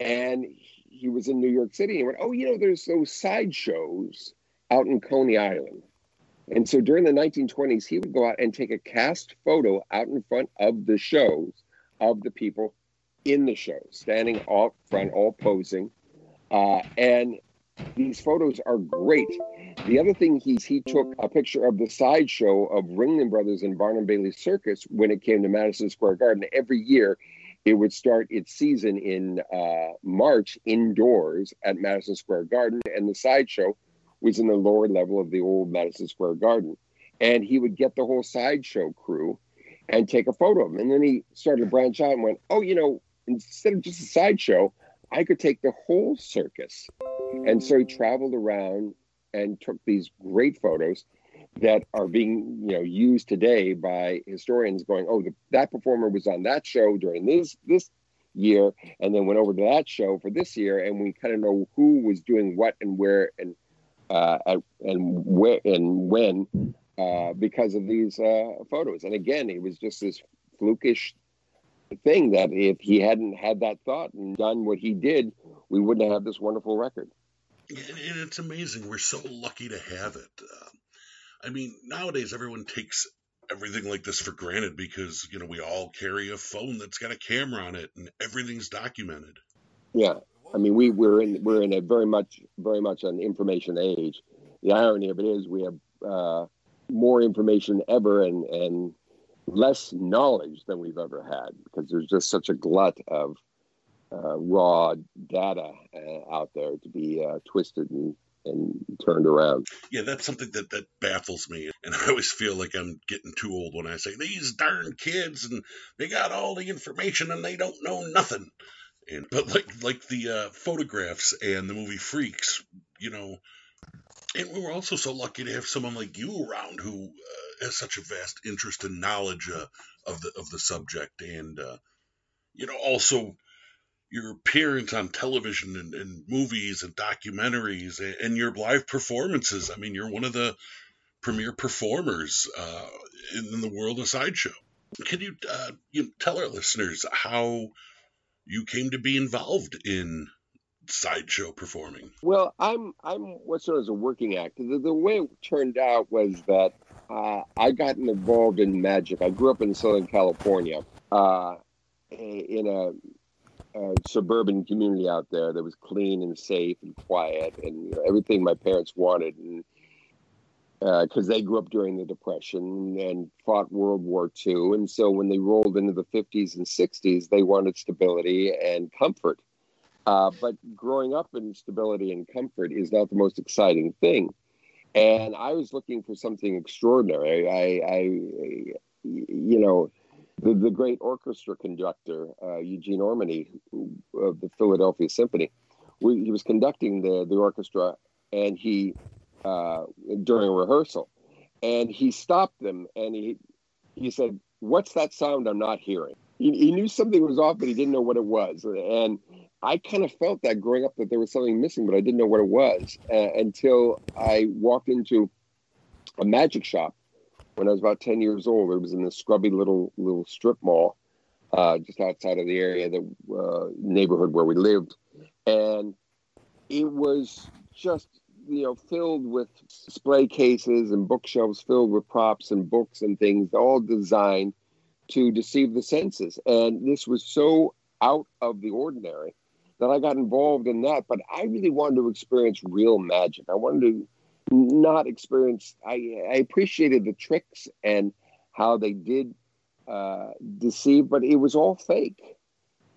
and he was in New York City and went, Oh, you know, there's those sideshows out in Coney Island. And so during the 1920s, he would go out and take a cast photo out in front of the shows of the people in the show, standing all front, all posing. Uh, and these photos are great. The other thing he's he took a picture of the sideshow of Ringling Brothers and Barnum Bailey Circus when it came to Madison Square Garden. Every year, it would start its season in uh, March indoors at Madison Square Garden, and the sideshow was in the lower level of the old Madison Square Garden. And he would get the whole sideshow crew and take a photo of them. And then he started to branch out and went, Oh, you know, instead of just a sideshow, I could take the whole circus. And so he traveled around and took these great photos that are being you know used today by historians going oh the, that performer was on that show during this this year and then went over to that show for this year and we kind of know who was doing what and where and uh, and where and when uh, because of these uh, photos. And again it was just this flukish thing that if he hadn't had that thought and done what he did we wouldn't have this wonderful record. And it's amazing. We're so lucky to have it. Uh, I mean, nowadays everyone takes everything like this for granted because you know we all carry a phone that's got a camera on it and everything's documented. Yeah, I mean we we're in we're in a very much very much an information age. The irony of it is we have uh, more information ever and and less knowledge than we've ever had because there's just such a glut of uh, raw data uh, out there to be uh, twisted and and turned around. Yeah, that's something that that baffles me, and I always feel like I'm getting too old when I say these darn kids and they got all the information and they don't know nothing. And but like like the uh, photographs and the movie Freaks, you know, and we were also so lucky to have someone like you around who uh, has such a vast interest and knowledge uh, of the of the subject, and uh, you know also your appearance on television and, and movies and documentaries and, and, your live performances. I mean, you're one of the premier performers uh, in, in, the world of sideshow. Can you, uh, you tell our listeners how you came to be involved in sideshow performing? Well, I'm I'm what's known as a working actor. The, the way it turned out was that uh, I got involved in magic. I grew up in Southern California, uh, in a, a, suburban community out there that was clean and safe and quiet and you know, everything my parents wanted. And because uh, they grew up during the Depression and fought World War II. And so when they rolled into the 50s and 60s, they wanted stability and comfort. Uh, but growing up in stability and comfort is not the most exciting thing. And I was looking for something extraordinary. I, I you know, the, the great orchestra conductor, uh, Eugene Ormandy of the Philadelphia Symphony, we, he was conducting the, the orchestra and he uh, during rehearsal, and he stopped them and he he said, "What's that sound I'm not hearing?" He, he knew something was off, but he didn't know what it was. And I kind of felt that growing up that there was something missing, but I didn't know what it was uh, until I walked into a magic shop when I was about ten years old. It was in the scrubby little little strip mall uh, just outside of the area, the uh, neighborhood where we lived, and it was just you know, filled with display cases and bookshelves filled with props and books and things, all designed to deceive the senses. And this was so out of the ordinary that I got involved in that. But I really wanted to experience real magic. I wanted to not experience, I, I appreciated the tricks and how they did uh, deceive, but it was all fake.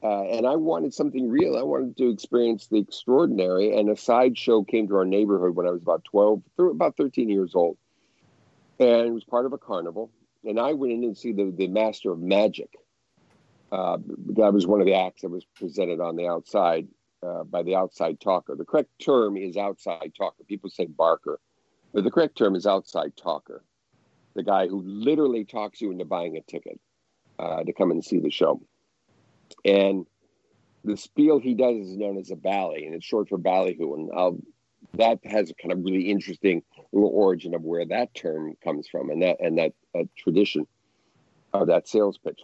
Uh, and I wanted something real. I wanted to experience the extraordinary. And a sideshow came to our neighborhood when I was about 12, through about 13 years old. And it was part of a carnival. And I went in and see the, the Master of Magic. Uh, that was one of the acts that was presented on the outside uh, by the outside talker. The correct term is outside talker. People say barker, but the correct term is outside talker. The guy who literally talks you into buying a ticket uh, to come and see the show. And the spiel he does is known as a bally, and it's short for ballyhoo. And I'll, that has a kind of really interesting little origin of where that term comes from, and that and that uh, tradition of that sales pitch.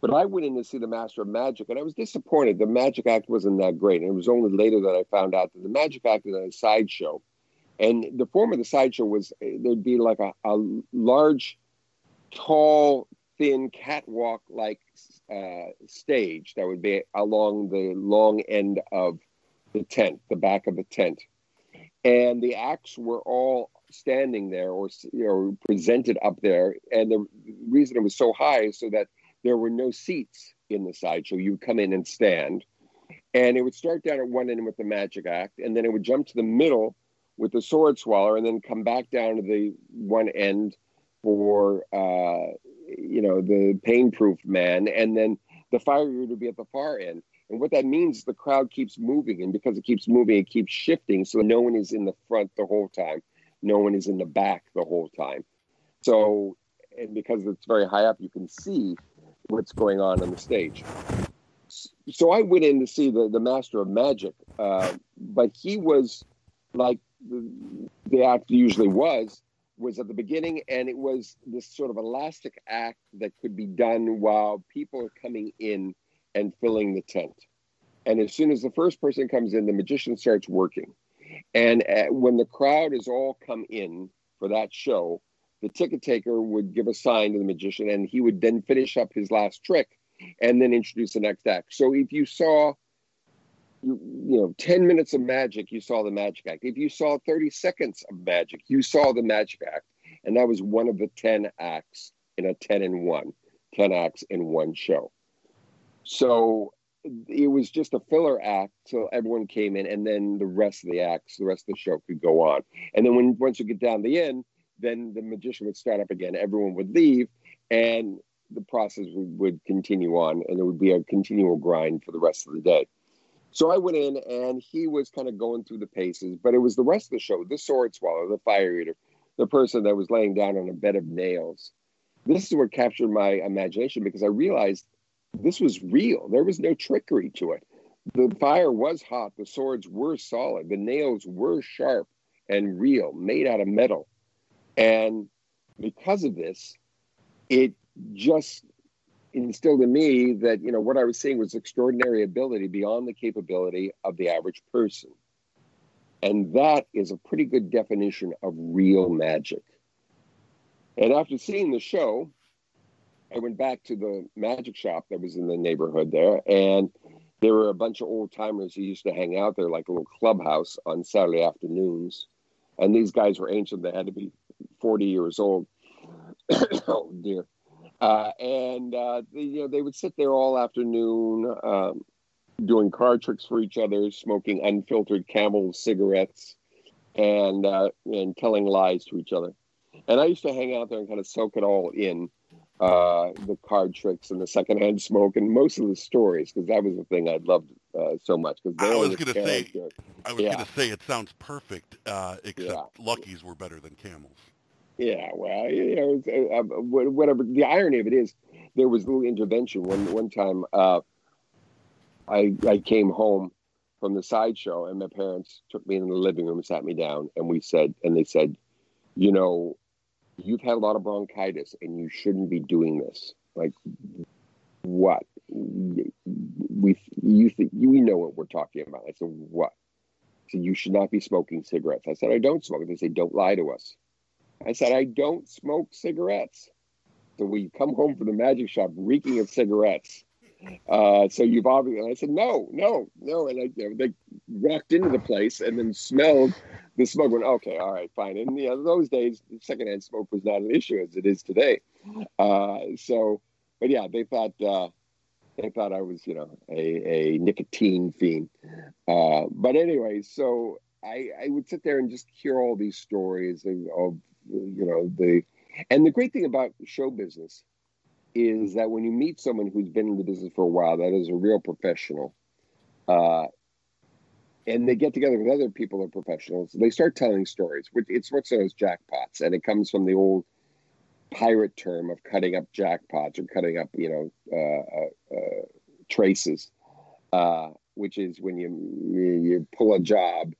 But I went in to see the Master of Magic, and I was disappointed. The Magic Act wasn't that great, and it was only later that I found out that the Magic Act is a sideshow, and the form of the sideshow was uh, there'd be like a, a large, tall, thin catwalk-like uh, stage that would be along the long end of the tent, the back of the tent. And the acts were all standing there or you know, presented up there. And the reason it was so high is so that there were no seats in the sideshow. You would come in and stand. And it would start down at one end with the magic act, and then it would jump to the middle with the sword swallower, and then come back down to the one end for uh, you know, the pain proof man, and then the fire eater to be at the far end. And what that means is the crowd keeps moving, and because it keeps moving, it keeps shifting. So no one is in the front the whole time, no one is in the back the whole time. So, and because it's very high up, you can see what's going on on the stage. So I went in to see the, the Master of Magic, uh, but he was like the, the act usually was was at the beginning, and it was this sort of elastic act that could be done while people are coming in and filling the tent. And as soon as the first person comes in, the magician starts working. And uh, when the crowd is all come in for that show, the ticket taker would give a sign to the magician, and he would then finish up his last trick and then introduce the next act. So if you saw you, you know 10 minutes of magic you saw the magic act. If you saw 30 seconds of magic you saw the magic act. And that was one of the 10 acts in a 10 in 1 10 acts in one show. So it was just a filler act till everyone came in and then the rest of the acts the rest of the show could go on. And then when once you get down the end then the magician would start up again. Everyone would leave and the process would, would continue on and it would be a continual grind for the rest of the day so I went in and he was kind of going through the paces, but it was the rest of the show the sword swallow, the fire eater, the person that was laying down on a bed of nails. this is what captured my imagination because I realized this was real. There was no trickery to it. The fire was hot, the swords were solid, the nails were sharp and real, made out of metal. And because of this, it just instilled in me that, you know, what I was seeing was extraordinary ability beyond the capability of the average person. And that is a pretty good definition of real magic. And after seeing the show, I went back to the magic shop that was in the neighborhood there, and there were a bunch of old timers who used to hang out there, like a little clubhouse on Saturday afternoons. And these guys were ancient; they had to be forty years old. oh dear! Uh, and uh, they, you know they would sit there all afternoon, um, doing card tricks for each other, smoking unfiltered Camel cigarettes, and uh, and telling lies to each other. And I used to hang out there and kind of soak it all in uh, the card tricks and the secondhand smoke and most of the stories because that was the thing I loved uh, so much. Because I was going to say, I was yeah. going to say it sounds perfect, uh, except yeah. Luckies were better than Camels. Yeah, well, you know, uh, uh, whatever. The irony of it is, there was a little intervention one one time. Uh, I I came home from the sideshow, and my parents took me in the living room, sat me down, and we said, and they said, you know, you've had a lot of bronchitis and you shouldn't be doing this. Like, what? We, you think you know what we're talking about. I said, what? So you should not be smoking cigarettes. I said, I don't smoke. They say, don't lie to us. I said, I don't smoke cigarettes. So we come home from the magic shop reeking of cigarettes. Uh, so you've obviously, I said, no, no, no. And I, you know, they walked into the place and then smelled the smoke went, okay, all right, fine. And you know, those days, secondhand smoke was not an issue as it is today. Uh, so, but yeah, they thought uh, they thought I was, you know, a, a nicotine fiend. Uh, but anyway, so I, I would sit there and just hear all these stories of, of, you know, the, and the great thing about show business is that when you meet someone who's been in the business for a while, that is a real professional. Uh, and they get together with other people or professionals. They start telling stories. Which it's what's known as jackpots, and it comes from the old pirate term of cutting up jackpots or cutting up, you know, uh, uh, uh, traces, uh, which is when you you pull a job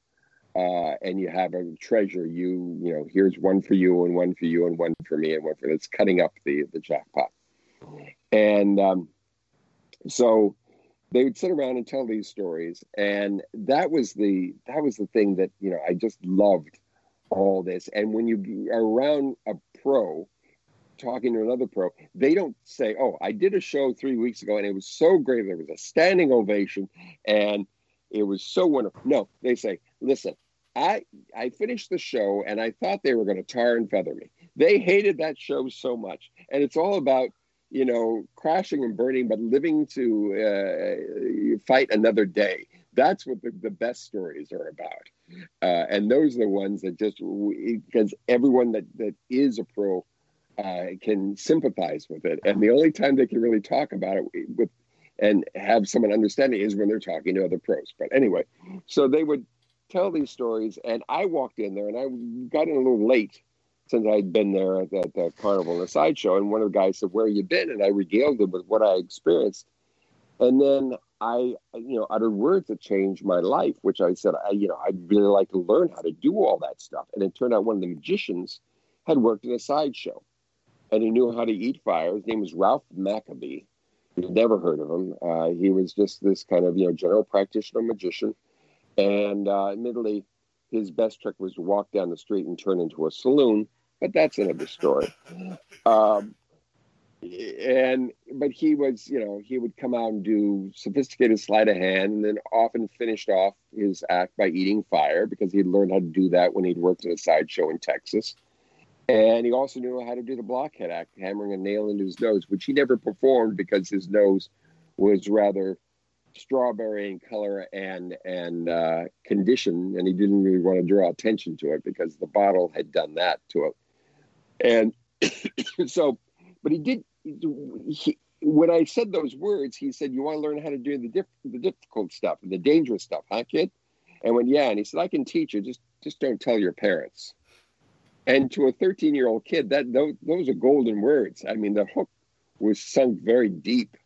uh, and you have a treasure. You you know, here's one for you and one for you and one for me and one for. It's cutting up the the jackpot, and um, so they would sit around and tell these stories and that was the that was the thing that you know i just loved all this and when you are around a pro talking to another pro they don't say oh i did a show three weeks ago and it was so great there was a standing ovation and it was so wonderful no they say listen i i finished the show and i thought they were going to tar and feather me they hated that show so much and it's all about you know, crashing and burning, but living to uh, fight another day. That's what the, the best stories are about. Uh, and those are the ones that just, because everyone that, that is a pro uh, can sympathize with it. And the only time they can really talk about it with and have someone understand it is when they're talking to other pros. But anyway, so they would tell these stories, and I walked in there and I got in a little late since I'd been there at, at the carnival and the sideshow. And one of the guys said, "Where you been?" And I regaled him with what I experienced. And then I, you know, uttered words that changed my life, which I said, I, you know, I'd really like to learn how to do all that stuff. And it turned out one of the magicians had worked in a sideshow, and he knew how to eat fire. His name was Ralph Maccabee. You've never heard of him. Uh, he was just this kind of, you know, general practitioner magician, and uh, admittedly, his best trick was to walk down the street and turn into a saloon but that's another story. Um, and but he was, you know, he would come out and do sophisticated sleight of hand, and then often finished off his act by eating fire because he'd learned how to do that when he'd worked at a sideshow in Texas. And he also knew how to do the blockhead act, hammering a nail into his nose, which he never performed because his nose was rather strawberry in color and and uh, condition, and he didn't really want to draw attention to it because the bottle had done that to it. And so, but he did. He, when I said those words, he said, "You want to learn how to do the diff- the difficult stuff and the dangerous stuff, huh, kid?" And went, "Yeah." And he said, "I can teach you. Just just don't tell your parents." And to a 13 year old kid, that those, those are golden words. I mean, the hook was sunk very deep.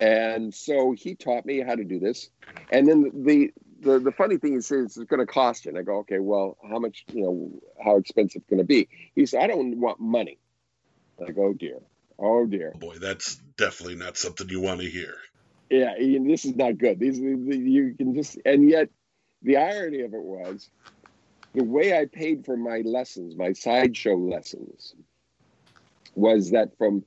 And so he taught me how to do this. And then the the, the funny thing is, it's going to cost you. And I go, okay, well, how much, you know, how expensive it's going to be? He said, I don't want money. I go, oh dear, oh dear. Boy, that's definitely not something you want to hear. Yeah, this is not good. These you can just, and yet the irony of it was the way I paid for my lessons, my sideshow lessons, was that from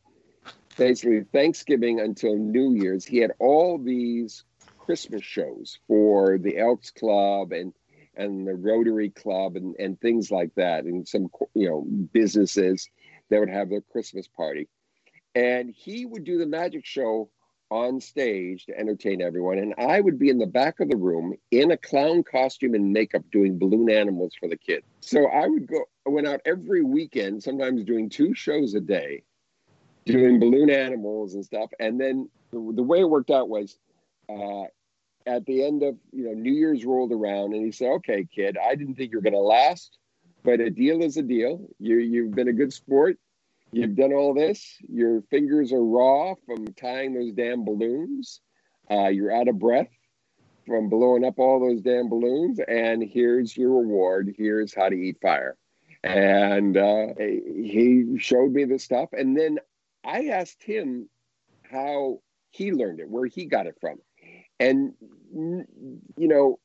basically Thanksgiving until New Year's, he had all these Christmas shows for the Elks Club and and the Rotary Club and, and things like that, and some you know businesses that would have their Christmas party. And he would do the magic show on stage to entertain everyone. And I would be in the back of the room in a clown costume and makeup doing balloon animals for the kids. So I would go, I went out every weekend, sometimes doing two shows a day, doing balloon animals and stuff. And then the, the way it worked out was uh, at the end of, you know, New Year's rolled around and he said, okay, kid, I didn't think you were going to last, but a deal is a deal. You, you've been a good sport You've done all this. Your fingers are raw from tying those damn balloons. Uh, you're out of breath from blowing up all those damn balloons. And here's your reward. Here's how to eat fire. And uh, he showed me the stuff. And then I asked him how he learned it, where he got it from. And, you know,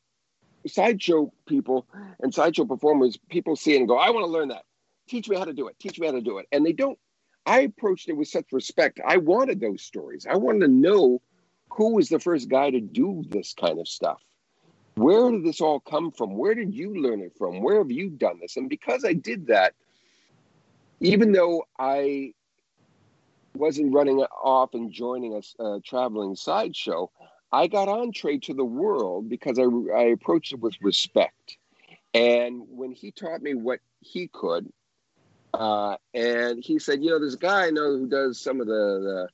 sideshow people and sideshow performers, people see it and go, I want to learn that. Teach me how to do it. Teach me how to do it. And they don't i approached it with such respect. I wanted those stories. I wanted to know who was the first guy to do this kind of stuff. Where did this all come from? Where did you learn it from? Where have you done this? And because i did that even though i wasn't running off and joining a, a traveling sideshow i got on entree to the world because I, I approached it with respect and when he taught me what he could uh, and he said, you know, there's a guy I know who does some of the, the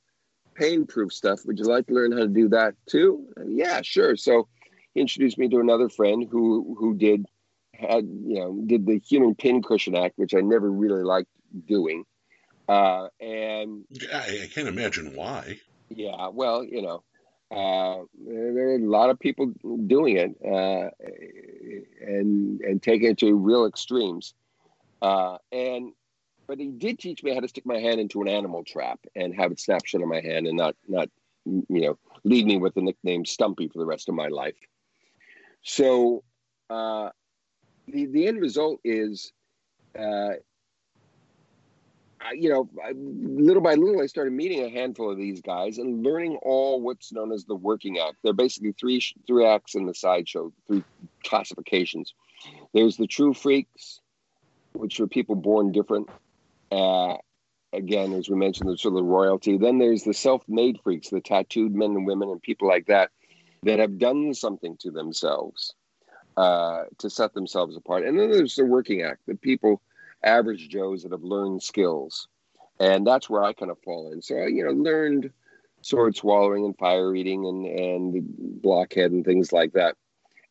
pain proof stuff. Would you like to learn how to do that too? And yeah, sure. So he introduced me to another friend who who did had you know did the human pin cushion act, which I never really liked doing. Uh, and I, I can't imagine why. Yeah, well, you know, uh, there are a lot of people doing it uh, and and taking it to real extremes. Uh, and but he did teach me how to stick my hand into an animal trap and have it snap shut on my hand and not not you know leave me with the nickname Stumpy for the rest of my life. So uh, the the end result is, uh, you know, little by little, I started meeting a handful of these guys and learning all what's known as the working act. They're basically three three acts in the sideshow, three classifications. There's the true freaks, which are people born different. Uh, again, as we mentioned, there's sort of royalty. Then there's the self-made freaks, the tattooed men and women and people like that that have done something to themselves uh, to set themselves apart. And then there's the working act, the people, average Joes that have learned skills, and that's where I kind of fall in. So I, you know, learned sword swallowing and fire eating and and blockhead and things like that.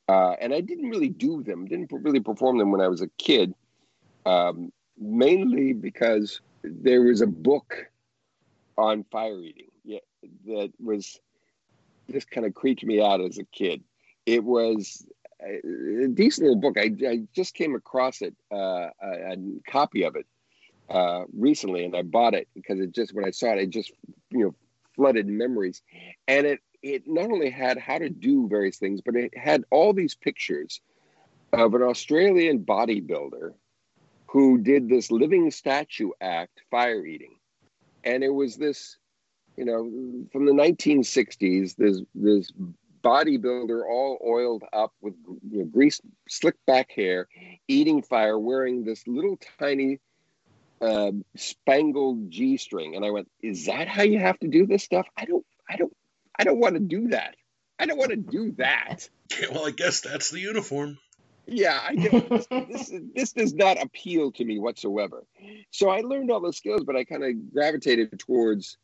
Uh, and I didn't really do them, didn't really perform them when I was a kid um, mainly because there was a book on fire eating yeah, that was just kind of creeped me out as a kid. It was a decent little book. I, I just came across it, uh, a, a, copy of it uh, recently, and I bought it because it just when I saw it, it just you know flooded memories, and it it not only had how to do various things, but it had all these pictures of an Australian bodybuilder who did this living statue act, fire eating. And it was this, you know, from the 1960s, this, this bodybuilder all oiled up with you know, greased, slick back hair, eating fire, wearing this little tiny uh, spangled G string. And I went, is that how you have to do this stuff? I don't, I don't, I don't want to do that. I don't want to do that. Yeah, well, I guess that's the uniform yeah, I This, this, this does not appeal to me whatsoever. So I learned all the skills, but I kind of gravitated towards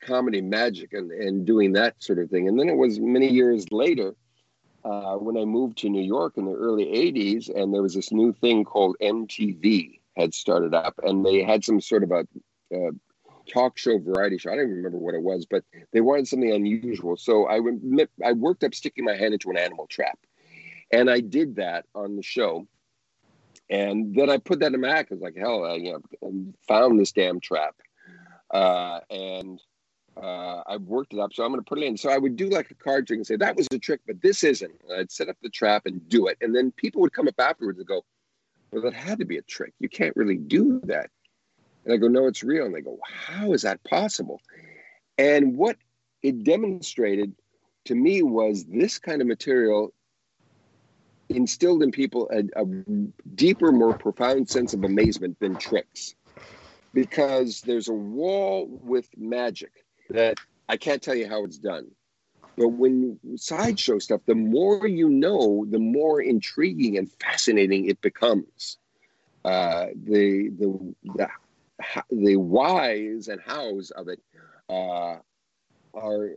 comedy magic and, and doing that sort of thing. And then it was many years later uh, when I moved to New York in the early 80s, and there was this new thing called MTV had started up, and they had some sort of a uh, talk show variety show. I don't even remember what it was, but they wanted something unusual. So I I worked up sticking my head into an animal trap, and I did that on the show. And then I put that in my act. I was like, hell, I you know, found this damn trap, uh, and uh, I've worked it up, so I'm going to put it in. So I would do like a card trick and say that was a trick, but this isn't. And I'd set up the trap and do it, and then people would come up afterwards and go, "Well, that had to be a trick. You can't really do that." And I go, no, it's real. And they go, how is that possible? And what it demonstrated to me was this kind of material instilled in people a, a deeper, more profound sense of amazement than tricks. Because there's a wall with magic that I can't tell you how it's done. But when sideshow stuff, the more you know, the more intriguing and fascinating it becomes. Uh, the, the the the whys and hows of it uh, are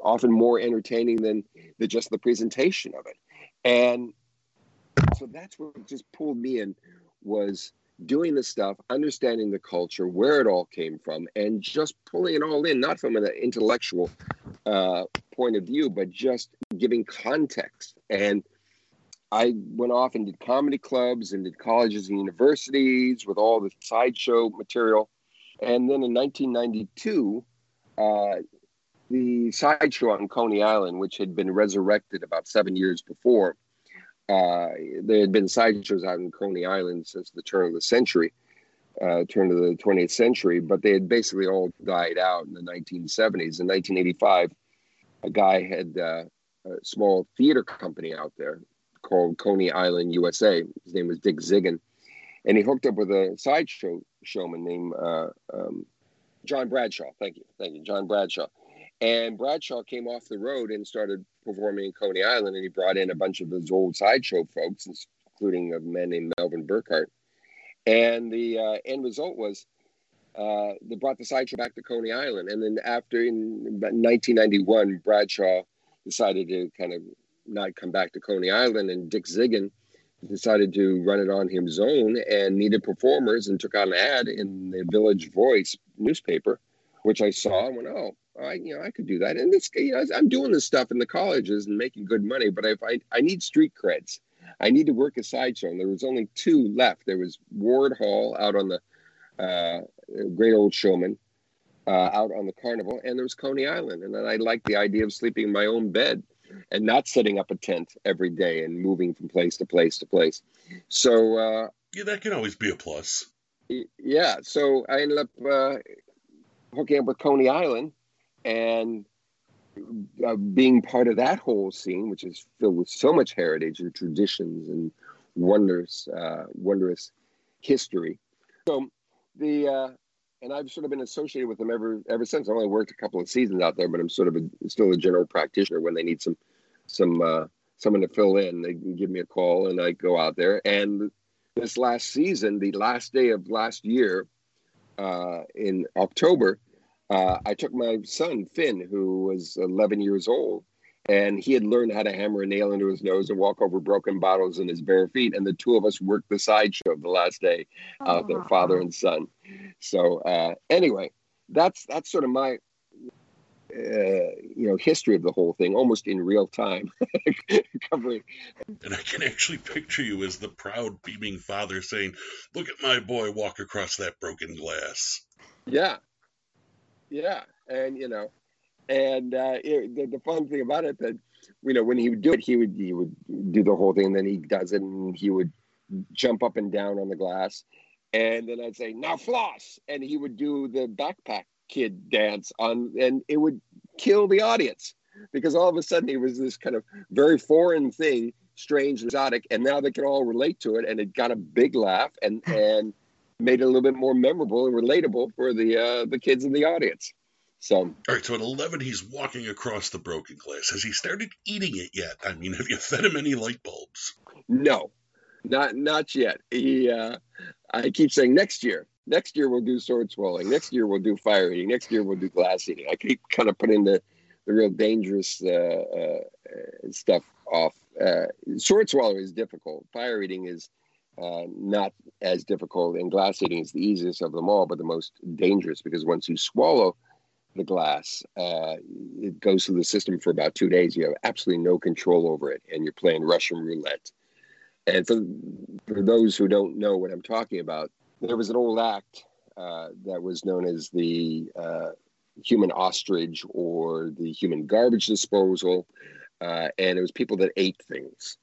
often more entertaining than the just the presentation of it and so that's what just pulled me in was doing the stuff understanding the culture where it all came from and just pulling it all in not from an intellectual uh, point of view but just giving context and I went off and did comedy clubs and did colleges and universities with all the sideshow material. And then in 1992, uh, the sideshow on Coney Island, which had been resurrected about seven years before, uh, there had been sideshows out in Coney Island since the turn of the century, uh, turn of the 20th century, but they had basically all died out in the 1970s. In 1985, a guy had uh, a small theater company out there called Coney Island, USA. His name was Dick Zigun, and he hooked up with a sideshow showman named uh, um, John Bradshaw. Thank you, thank you, John Bradshaw. And Bradshaw came off the road and started performing in Coney Island, and he brought in a bunch of his old sideshow folks, including a man named Melvin Burkhart. And the uh, end result was uh, they brought the sideshow back to Coney Island. And then after in 1991, Bradshaw decided to kind of not come back to Coney Island, and Dick Zigun decided to run it on his own and needed performers and took out an ad in the Village Voice newspaper, which I saw and went, oh, I you know I could do that. And this you know I'm doing this stuff in the colleges and making good money, but if I I need street creds, I need to work a sideshow. And there was only two left. There was Ward Hall out on the uh, Great Old Showman. Uh, out on the carnival, and there was Coney Island, and then I liked the idea of sleeping in my own bed and not setting up a tent every day and moving from place to place to place. So uh, yeah, that can always be a plus. Yeah, so I ended up uh, hooking up with Coney Island and uh, being part of that whole scene, which is filled with so much heritage and traditions and wonders, uh, wondrous history. So the uh, and I've sort of been associated with them ever ever since. I only worked a couple of seasons out there, but I'm sort of a, still a general practitioner. When they need some some uh, someone to fill in, they give me a call, and I go out there. And this last season, the last day of last year, uh, in October, uh, I took my son Finn, who was 11 years old, and he had learned how to hammer a nail into his nose and walk over broken bottles in his bare feet. And the two of us worked the sideshow the last day out there, father and son. So uh, anyway, that's that's sort of my uh, you know history of the whole thing, almost in real time, covering. And I can actually picture you as the proud, beaming father saying, "Look at my boy walk across that broken glass." Yeah, yeah, and you know, and uh, it, the, the, fun thing about it that you know when he would do it, he would he would do the whole thing, and then he does it, and he would jump up and down on the glass, and then I'd say now floss, and he would do the backpack kid dance on, and it would kill the audience because all of a sudden he was this kind of very foreign thing, strange, exotic, and now they can all relate to it, and it got a big laugh and and made it a little bit more memorable and relatable for the uh, the kids in the audience. So, all right. So at eleven, he's walking across the broken glass. Has he started eating it yet? I mean, have you fed him any light bulbs? No, not not yet. He, uh, I keep saying next year. Next year we'll do sword swallowing. Next year we'll do fire eating. Next year we'll do glass eating. I keep kind of putting the the real dangerous uh, uh, stuff off. Uh, sword swallowing is difficult. Fire eating is uh, not as difficult, and glass eating is the easiest of them all, but the most dangerous because once you swallow the glass, uh, it goes through the system for about two days. You have absolutely no control over it, and you're playing Russian roulette. And for, for those who don't know what I'm talking about, there was an old act uh, that was known as the uh, human ostrich or the human garbage disposal. Uh, and it was people that ate things.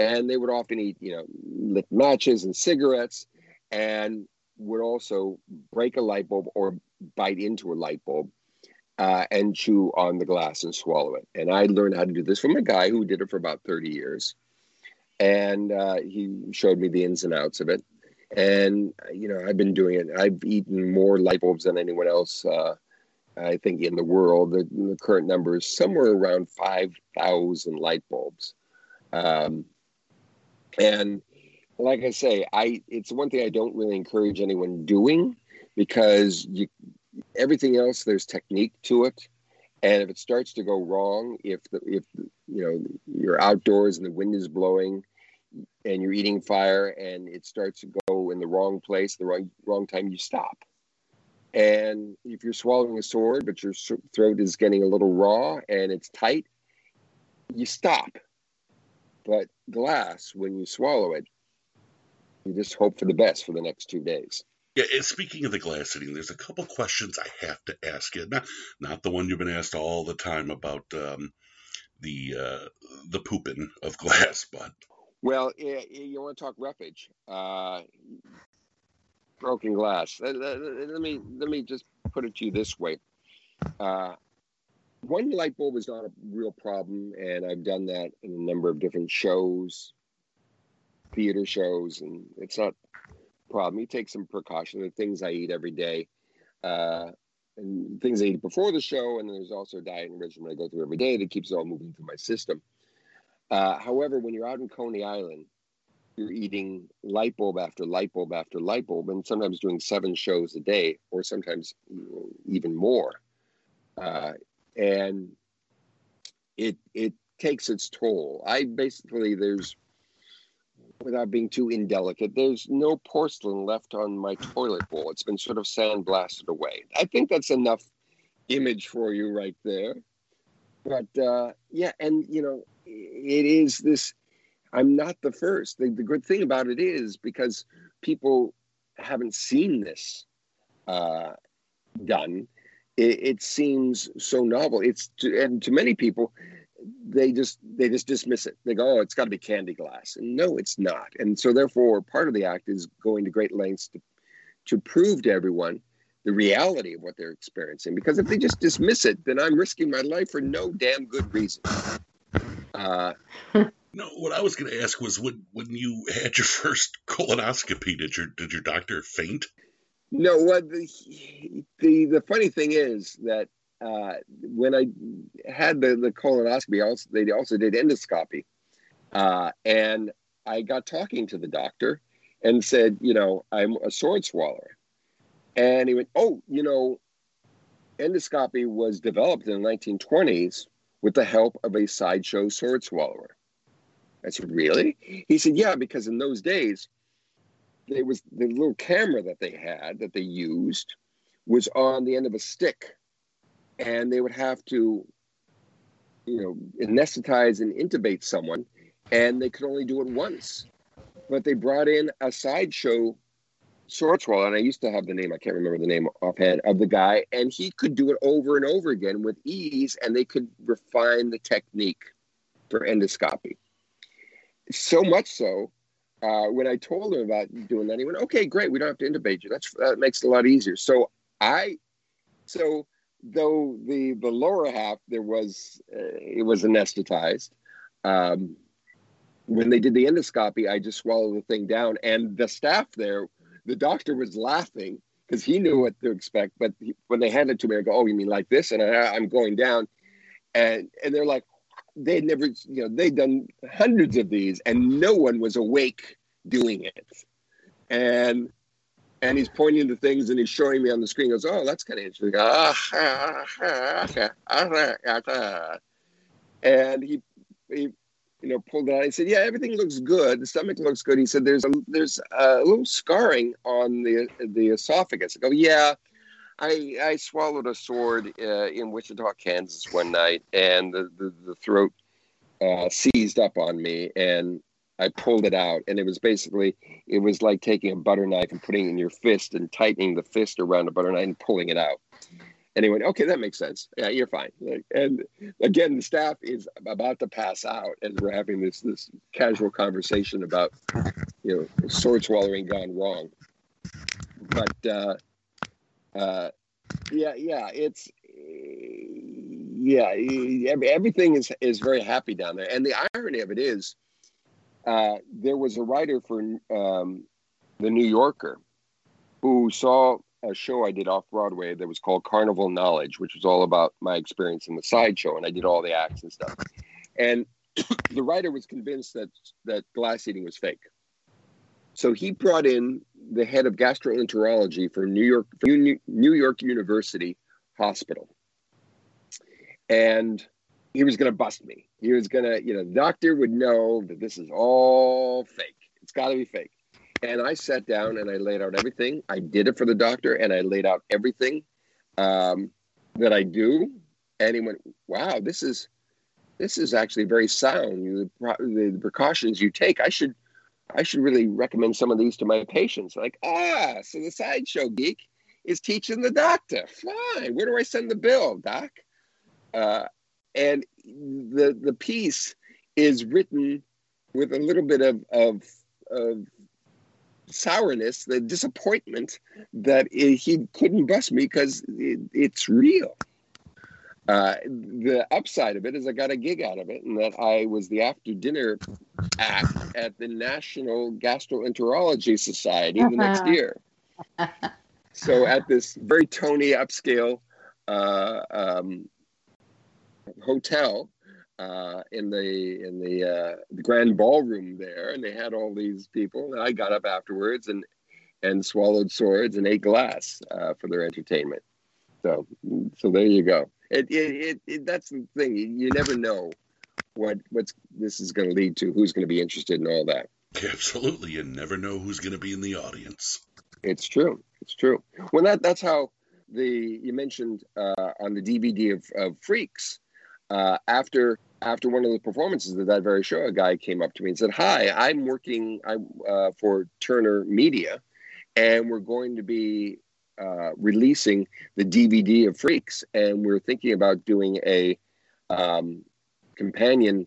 And they would often eat, you know, lit matches and cigarettes and would also break a light bulb or bite into a light bulb uh, and chew on the glass and swallow it. And I learned how to do this from a guy who did it for about 30 years. And uh, he showed me the ins and outs of it. And, you know, I've been doing it. I've eaten more light bulbs than anyone else uh, I think in the world, the, the current number is somewhere around 5,000 light bulbs. Um, and like I say, I it's one thing I don't really encourage anyone doing because you everything else there's technique to it, and if it starts to go wrong, if the if you know you're outdoors and the wind is blowing, and you're eating fire and it starts to go in the wrong place, the wrong wrong time, you stop. And if you're swallowing a sword, but your throat is getting a little raw and it's tight, you stop. But glass, when you swallow it, you just hope for the best for the next two days. Yeah, and speaking of the glass eating, there's a couple questions I have to ask you. Not, not the one you've been asked all the time about um, the uh, the pooping of glass, but well, you want to talk roughage? Uh, broken glass. Let, me let me just put it to you this way. Uh, one light bulb is not a real problem, and I've done that in a number of different shows, theater shows, and it's not a problem. You take some precaution. The things I eat every day, uh, and things I eat before the show, and there's also a diet and regimen I go through every day that keeps it all moving through my system. Uh, however, when you're out in Coney Island, you're eating light bulb after light bulb after light bulb, and sometimes doing seven shows a day, or sometimes even more. Uh, and it it takes its toll. I basically there's without being too indelicate, there's no porcelain left on my toilet bowl. It's been sort of sandblasted away. I think that's enough image for you right there. But uh, yeah, and you know, it is this I'm not the first. The, the good thing about it is because people haven't seen this uh, done, it, it, seems so novel. It's to, and to many people, they just they just dismiss it. They go, "Oh, it's got to be candy glass," and no, it's not. And so, therefore, part of the act is going to great lengths to to prove to everyone the reality of what they're experiencing. Because if they just dismiss it, then I'm risking my life for no damn good reason. Uh, No, what I was going to ask was when when you had your first colonoscopy, did your did your doctor faint? No, what the the, the funny thing is that uh, when I had the, the colonoscopy, also, they also did endoscopy, uh, and I got talking to the doctor and said, you know, I'm a sword swallower, and he went, oh, you know, endoscopy was developed in the 1920s with the help of a sideshow sword swallower. I said, Really? He said, Yeah, because in those days, there was the little camera that they had that they used was on the end of a stick. And they would have to, you know, anesthetize and intubate someone, and they could only do it once. But they brought in a sideshow swallower, and I used to have the name, I can't remember the name offhand, of the guy, and he could do it over and over again with ease, and they could refine the technique for endoscopy so much so uh, when I told him about doing that, he went, "Okay, great. We don't have to intubate you. That's that makes it a lot easier." So I, so though the the lower half there was uh, it was anesthetized. Um, when they did the endoscopy, I just swallowed the thing down, and the staff there, the doctor was laughing because he knew what to expect. But he, when they handed it to me, I go, "Oh, you mean like this?" And I, I'm going down, and and they're like, they'd never, you know, they'd done hundreds of these and no one was awake doing it. And and he's pointing to things and he's showing me on the screen. Goes, oh, that's kind of interesting. Ah, and he he you know, pulled it out. He said, "Yeah, everything looks good. The stomach looks good." He said, "There's a there's a little scarring on the the esophagus." I go, "Yeah." I, I swallowed a sword uh, in Wichita, Kansas one night, and the, the, the throat uh, seized up on me, and I pulled it out. And it was basically, it was like taking a butter knife and putting it in your fist and tightening the fist around a butter knife and pulling it out. And he went, okay, that makes sense. Yeah, you're fine. And again, the staff is about to pass out and we're having this this casual conversation about, you know, sword swallowing gone wrong. But uh, uh, yeah, yeah, it's yeah, everything is is very happy down there. And the irony of it is, uh, there was a writer for um, the New Yorker who saw a show I did off Broadway that was called Carnival Knowledge, which was all about my experience in the sideshow, and I did all the acts and stuff. And the writer was convinced that that glass eating was fake. So he brought in the head of gastroenterology for New York for New York University Hospital, and he was going to bust me. He was going to, you know, the doctor would know that this is all fake. It's got to be fake. And I sat down and I laid out everything. I did it for the doctor and I laid out everything um, that I do. And he went, "Wow, this is this is actually very sound. The, the, the precautions you take. I should I should really recommend some of these to my patients. Like, ah, so the sideshow geek is teaching the doctor. Fine. Where do I send the bill, doc? Uh, and the the piece is written with a little bit of of, of sourness, the disappointment that it, he couldn't bust me because it, it's real. Uh, the upside of it is I got a gig out of it, and that I was the after dinner act at the National Gastroenterology Society the next year. so at this very Tony upscale uh, um, hotel uh, in the in the, uh, the grand ballroom there, and they had all these people. And I got up afterwards and and swallowed swords and ate glass uh, for their entertainment. So so there you go. It, it, it, it that's the thing. You, you never know what what's this is going to lead to. Who's going to be interested in all that? Absolutely, you never know who's going to be in the audience. It's true. It's true. Well, that that's how the you mentioned uh, on the DVD of, of Freaks uh, after after one of the performances of that very show, a guy came up to me and said, "Hi, I'm working I'm, uh, for Turner Media, and we're going to be uh, releasing the DVD of Freaks, and we're thinking about doing a um, companion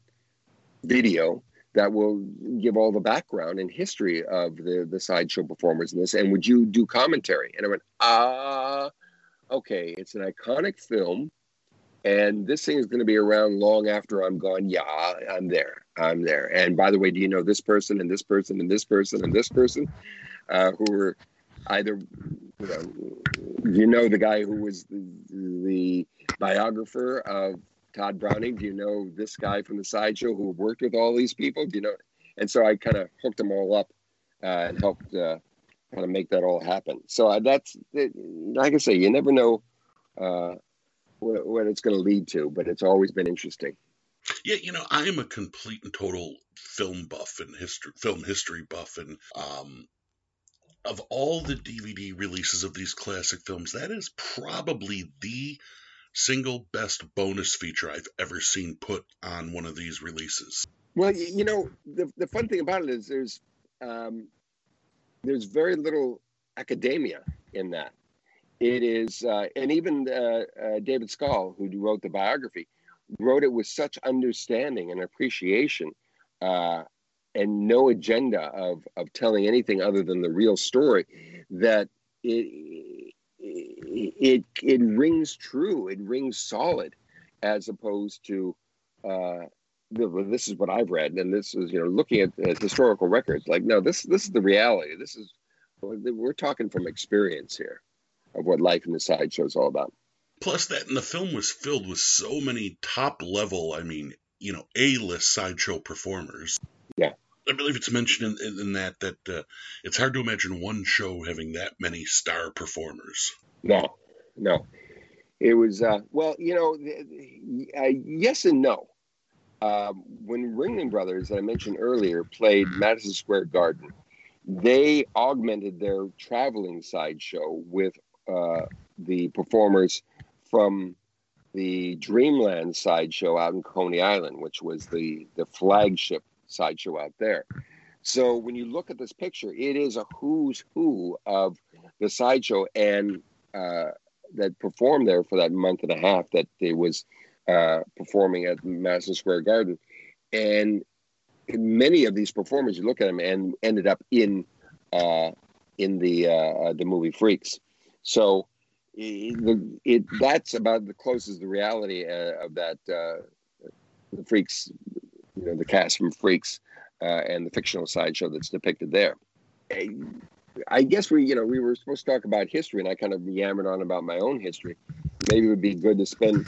video that will give all the background and history of the the sideshow performers in this. And would you do commentary?" And I went, "Ah, okay, it's an iconic film." and this thing is going to be around long after I'm gone. Yeah, I'm there. I'm there. And by the way, do you know this person and this person and this person and this person uh, who were either, you know, you know the guy who was the, the, biographer of Tod Browning? Do you know this guy from the sideshow who worked with all these people? Do you know? And so I kind of hooked them all up uh, and helped uh, kind of make that all happen. So uh, that's, like I say, you never know uh, what, what it's going to lead to, but it's always been interesting. Yeah, you know, I am a complete and total film buff and history, film history buff, and um, of all the DVD releases of these classic films, that is probably the single best bonus feature I've ever seen put on one of these releases. Well, you know, the the fun thing about it is there's um, there's very little academia in that. It is, uh, and even uh, uh, David Skal, who wrote the biography, wrote it with such understanding and appreciation, uh, and no agenda of of telling anything other than the real story, that it it it rings true, it rings solid, as opposed to. Uh, this is what I've read, and this is you know looking at, at historical records. Like, no, this this is the reality. This is we're talking from experience here of what life in the sideshow is all about. Plus, that and the film was filled with so many top level, I mean, you know, A list sideshow performers. Yeah. I believe it's mentioned in, in that that uh, it's hard to imagine one show having that many star performers. No, no. It was, uh, well, you know, uh, yes and no. um, when Ringling Brothers, that I mentioned earlier, played Madison Square Garden, they augmented their traveling sideshow with uh, the performers from the Dreamland sideshow out in Coney Island, which was the, the flagship sideshow out there. So when you look at this picture, it is a who's who of the sideshow and uh, that performed there for that month and a half that they was uh, performing at Madison Square Garden, and many of these performers, you look at them and ended up in uh, in the uh, the movie Freaks. So it, it, that's about the closest the reality uh, of that uh, the Freaks, you know, the cast from Freaks uh, and the fictional sideshow that's depicted there. I guess we, you know, we were supposed to talk about history, and I kind of yammered on about my own history. Maybe it would be good to spend.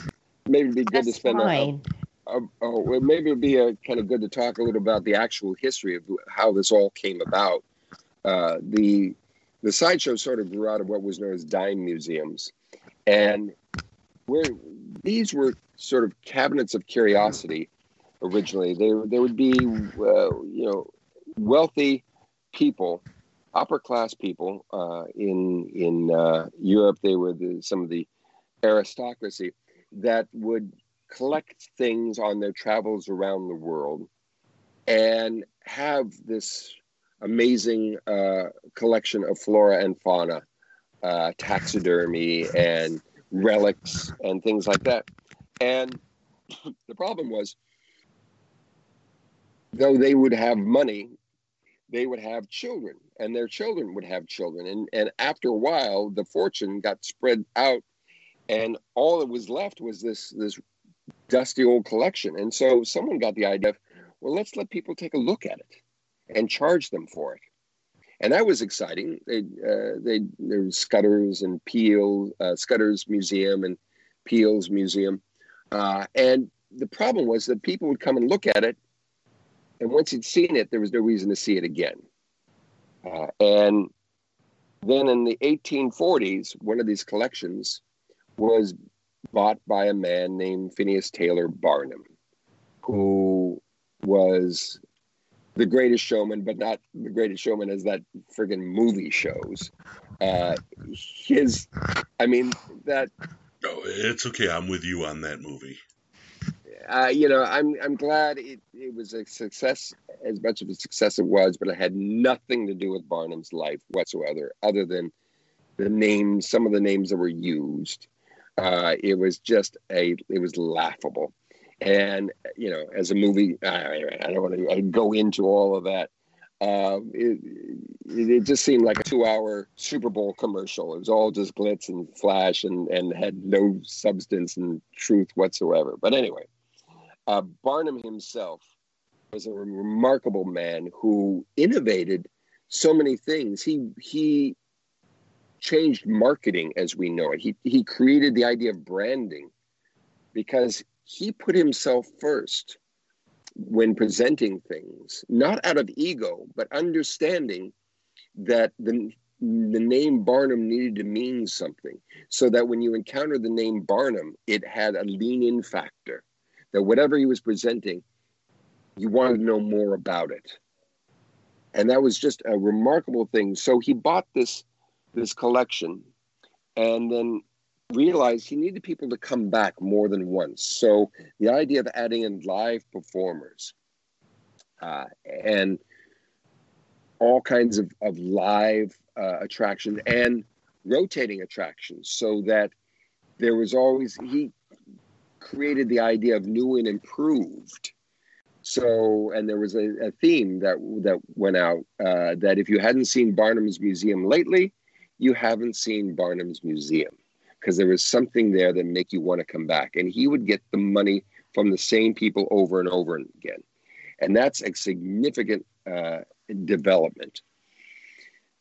Maybe it'd be good That's to spend. fine. A, a, oh, well, maybe it'd be a, kind of good to talk a little about the actual history of how this all came about. Uh, the the sideshow sort of grew out of what was known as dime museums, and where these were sort of cabinets of curiosity originally. There there would be uh, you know wealthy people upper class people uh, in in uh, Europe. They were the, some of the aristocracy that would collect things on their travels around the world and have this amazing uh, collection of flora and fauna, uh, taxidermy and relics and things like that. And the problem was, though they would have money, they would have children and their children would have children. And, and after a while, the fortune got spread out and all that was left was this, this dusty old collection. And so someone got the idea of, well, let's let people take a look at it and charge them for it. And that was exciting. They, uh, they, there was Scudder's and Peale, uh, Scudder's Museum and Peale's Museum. Uh, and the problem was that people would come and look at it. And once you'd seen it, there was no reason to see it again. Uh, and then in the 1840s, one of these collections was bought by a man named Phineas Taylor Barnum, who was the greatest showman, but not the greatest showman as that friggin' movie shows. Uh, his, I mean, that. Oh, it's okay. I'm with you on that movie. Uh, you know, I'm I'm glad it, it was a success as much of a success it was, but it had nothing to do with Barnum's life whatsoever, other than the names, some of the names that were used. Uh, it was just a, it was laughable. And, you know, as a movie, I, I don't want to go into all of that. Um, it, it just seemed like a two hour Super Bowl commercial. It was all just glitz and flash and, and had no substance and truth whatsoever. But anyway, uh, Barnum himself was a remarkable man who innovated so many things. He he changed marketing as we know it. He he created the idea of branding because he put himself first when presenting things, not out of ego, but understanding that the the name Barnum needed to mean something, so that when you encounter the name Barnum, it had a lean in factor that whatever he was presenting, you wanted to know more about it. And that was just a remarkable thing. So he bought this this collection and then realized he needed people to come back more than once. So the idea of adding in live performers uh, and all kinds of, of live uh, attraction and rotating attractions so that there was always he created the idea of new and improved. So, and there was a, a theme that that went out uh, that if you hadn't seen Barnum's Museum lately, you haven't seen Barnum's Museum because there was something there that make you want to come back. And he would get the money from the same people over and over again, and that's a significant uh, development.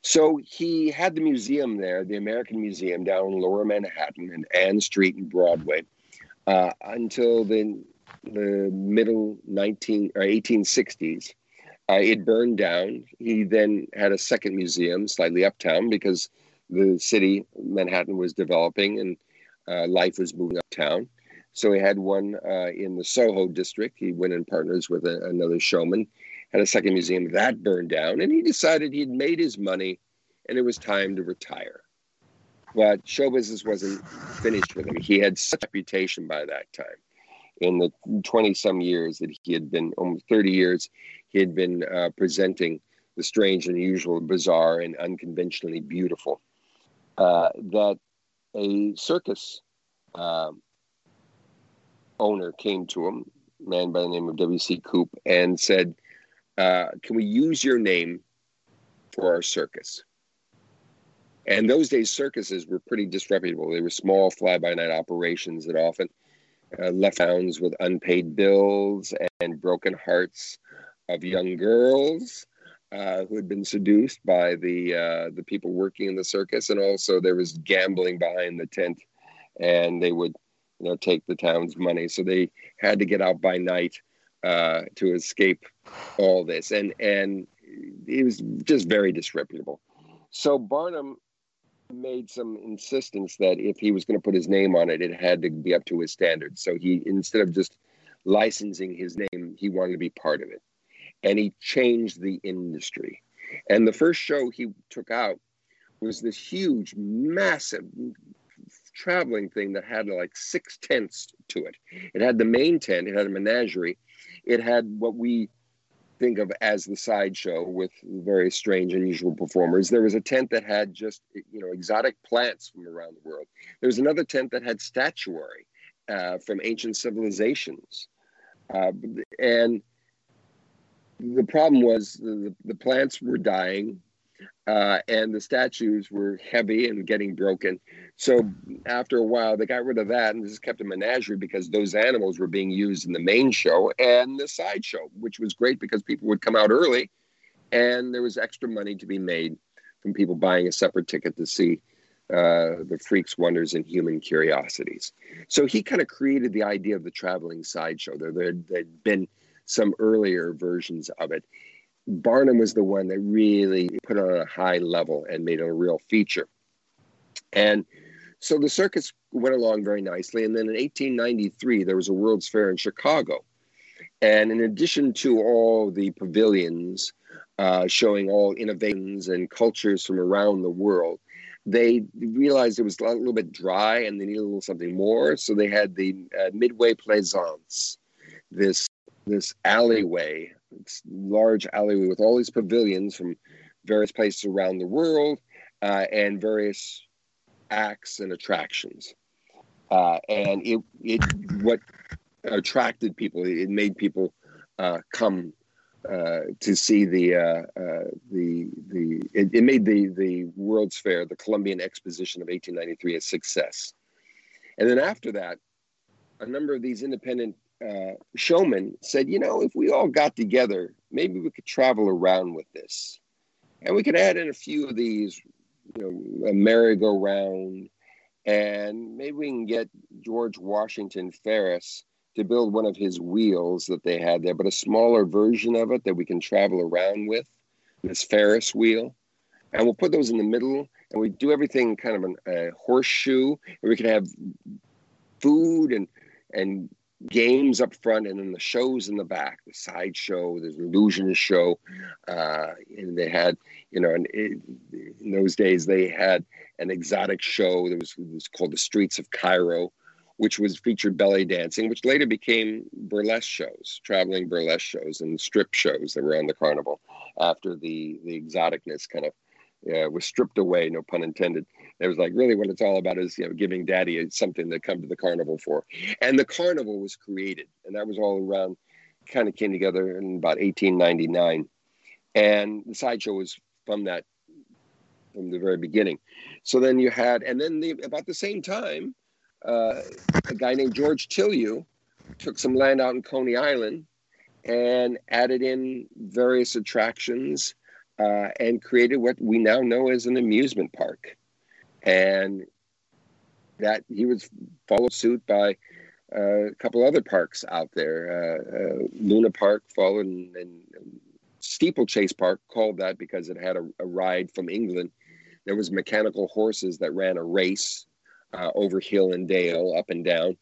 So he had the museum there, the American Museum down in Lower Manhattan and Ann Street and Broadway uh, until the the middle 19 or 1860s. Uh, it burned down. He then had a second museum slightly uptown because the city, Manhattan, was developing and uh, life was moving uptown. So he had one uh, in the Soho district. He went in partners with a, another showman, had a second museum that burned down, and he decided he'd made his money and it was time to retire. But show business wasn't finished with him. He had such a reputation by that time. In the 20 some years that he had been, almost 30 years, he had been uh, presenting the strange unusual, bizarre, and unconventionally beautiful. Uh, that a circus um, owner came to him, man by the name of W.C. Coup, and said, uh, Can we use your name for our circus? And those days, circuses were pretty disreputable. They were small fly by night operations that often uh, left towns with unpaid bills and broken hearts of young girls uh, who had been seduced by the uh, the people working in the circus, and also there was gambling behind the tent, and they would you know take the town's money, so they had to get out by night uh, to escape all this, and and it was just very disreputable. So Barnum made some insistence that if he was going to put his name on it, it had to be up to his standards. So he, instead of just licensing his name, he wanted to be part of it. And he changed the industry. And the first show he took out was this huge, massive traveling thing that had like six tents to it. It had the main tent, it had a menagerie, it had what we think of as the sideshow with very strange, unusual performers. There was a tent that had just you know exotic plants from around the world. There was another tent that had statuary uh, from ancient civilizations, uh, and the problem was the, the plants were dying uh, and the statues were heavy and getting broken. So after a while, they got rid of that and just kept a menagerie because those animals were being used in the main show and the side show, which was great because people would come out early, and there was extra money to be made from people buying a separate ticket to see uh, the freaks, wonders, and human curiosities. So he kind of created the idea of the traveling sideshow. There, there had been some earlier versions of it. Barnum was the one that really put it on a high level and made it a real feature. And so the circus went along very nicely. And then in 1893, there was a World's Fair in Chicago. And in addition to all the pavilions uh, showing all innovations and cultures from around the world, they realized it was a little bit dry and they needed a little something more. So they had the uh, Midway Plaisance, this this alleyway large alleyway with all these pavilions from various places around the world uh, and various acts and attractions. Uh, and it, it what attracted people, it made people uh, come uh, to see the uh, uh, the the it, it, made the the World's Fair, the Columbian Exposition of 1893, a success. And then after that, a number of these independent uh, showman said, you know, if we all got together, maybe we could travel around with this, and we could add in a few of these, you know, a merry-go-round, and maybe we can get George Washington Ferris to build one of his wheels that they had there, but a smaller version of it that we can travel around with, this Ferris wheel, and we'll put those in the middle, and we do everything kind of an, a horseshoe, and we can have food and and games up front and then the shows in the back the side show the illusionist show uh, and they had you know and it, in those days they had an exotic show that was, was called the streets of cairo which was featured belly dancing which later became burlesque shows traveling burlesque shows and strip shows that were on the carnival after the the exoticness kind of uh, was stripped away no pun intended it was like really what it's all about is you know giving daddy something to come to the carnival for. And the carnival was created, and that was all around kind of came together in about 1899. And the sideshow was from that from the very beginning. So then you had, and then the, about the same time, uh, a guy named George Tilyou took some land out in Coney Island and added in various attractions uh, and created what we now know as an amusement park and that he was followed suit by uh, a couple other parks out there. Uh, uh, Luna Park followed, and, and, Steeplechase Park called that because it had a, a, ride from England. There was mechanical horses that ran a race uh, over hill and dale, up and down.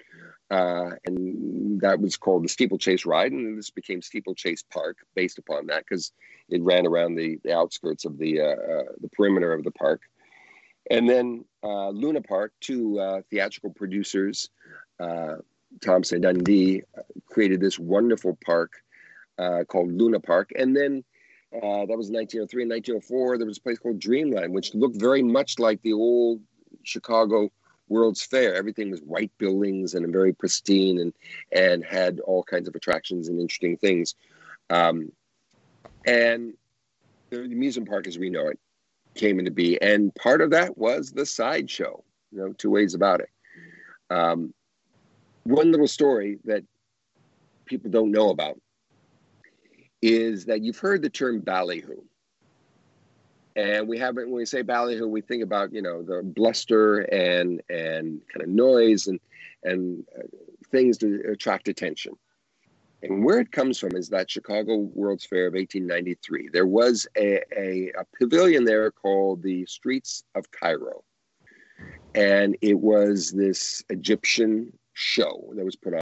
uh, and that was called the Steeplechase Ride, and this became Steeplechase Park based upon that because it ran around the, the outskirts of the uh, the perimeter of the park. And then uh, Luna Park, two uh, theatrical producers, uh, Thompson Dundy, created this wonderful park called Luna Park, and then. that was 1903 and 1904. There was a place called Dreamland, which looked very much like the old Chicago World's Fair. Everything was white buildings and very pristine and and had all kinds of attractions and interesting things. Um, and the, the amusement park, as we know it, came into be, and part of that was the sideshow. You know, two ways about it. Um, one little story that people don't know about is that you've heard the term ballyhoo. And we haven't, when we say ballyhoo, we think about you know the bluster and and kind of noise and and uh, things to attract attention. And where it comes from is that Chicago World's Fair of 1893. There was a, a, a pavilion there called the Streets of Cairo, and it was this Egyptian show that was put on.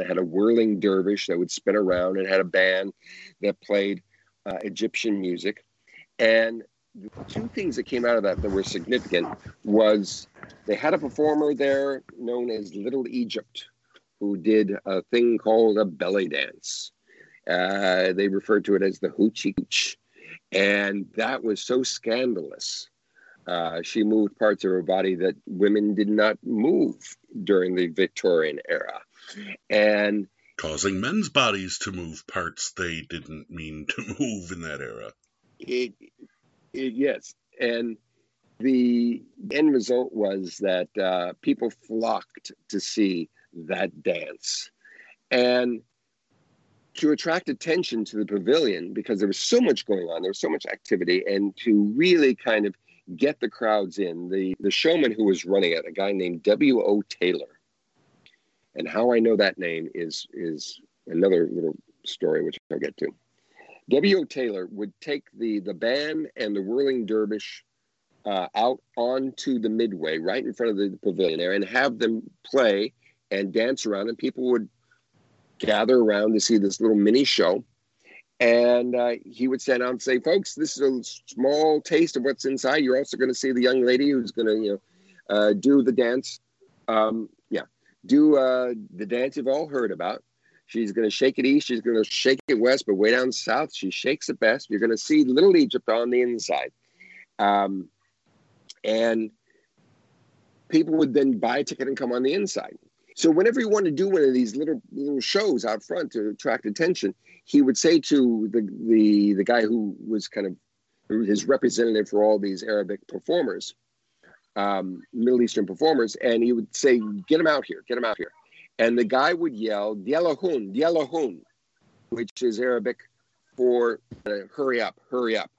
It had a whirling dervish that would spin around. It had a band that played uh, Egyptian music and the two things that came out of that that were significant was they had a performer there known as Little Egypt who did a thing called a belly dance. Uh, they referred to it as the hoochie cooch. And that was so scandalous. Uh, she moved parts of her body that women did not move during the Victorian era. And causing men's bodies to move parts they didn't mean to move in that era it, it, yes, and the end result was that uh, people flocked to see that dance, and to attract attention to the pavilion because there was so much going on, there was so much activity, and to really kind of get the crowds in. The the showman who was running it, a guy named W. O. Taylor, and how I know that name is is another little story which I'll get to. W.O. Taylor would take the, the band and the whirling dervish uh, out onto the midway, right in front of the pavilion there, and have them play and dance around, and people would gather around to see this little mini show. And uh, he would stand out and say, "Folks, this is a small taste of what's inside. You're also going to see the young lady who's going to, you know, uh, do the dance. Um, yeah, do uh, the dance you've all heard about. She's going to shake it east. She's going to shake it west, but way down south, she shakes it best. You're going to see Little Egypt on the inside. Um, and people would then buy a ticket and come on the inside. So whenever he wanted to do one of these little little shows out front to attract attention, he would say to the the the guy who was kind of his representative for all these Arabic performers, um, Middle Eastern performers, and he would say, "Get him out here! Get him out here!" and the guy would yell "Dialahun, Dialahun," which is Arabic for uh, "hurry up, hurry up."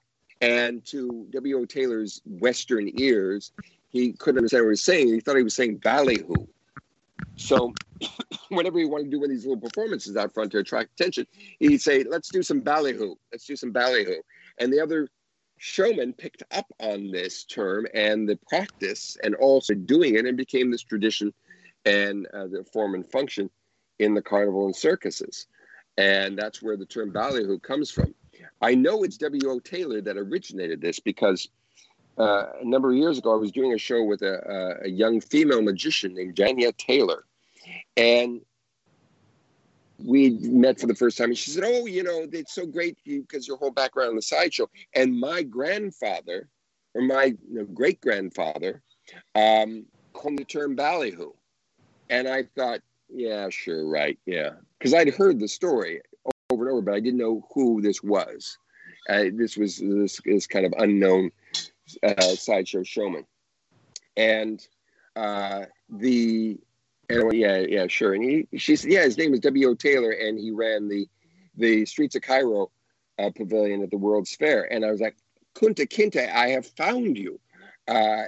And to W. O. Taylor's Western ears, he couldn't understand what he was saying. He thought he was saying ballyhoo. So, whenever he wanted to do one of these little performances out front to attract attention, he'd say, "Let's do some ballyhoo. Let's do some ballyhoo." And the other showmen picked up on this term and the practice, and also doing it, and became this tradition and uh, the form and function in the carnival and circuses. And that's where the term ballyhoo comes from. I know it's W.O. Taylor that originated this because uh, a number of years ago, I was doing a show with a, a, young female magician named Jania Taylor. And we met for the first time. And she said, Oh, you know, it's so great because your whole background on the sideshow. And my grandfather, or my you great grandfather, um, coined the term ballyhoo. And I thought, yeah, sure, right, yeah, because I'd heard the story over and over, but I didn't know who this was. Uh, this was this, this kind of unknown uh, sideshow showman, and uh, the and went, yeah, yeah, sure. And he, she said, yeah, his name is W. O. Taylor, and he ran the the Streets of Cairo uh, pavilion at the World's Fair. And I was like, Kunta Kinte, I have found you. Uh,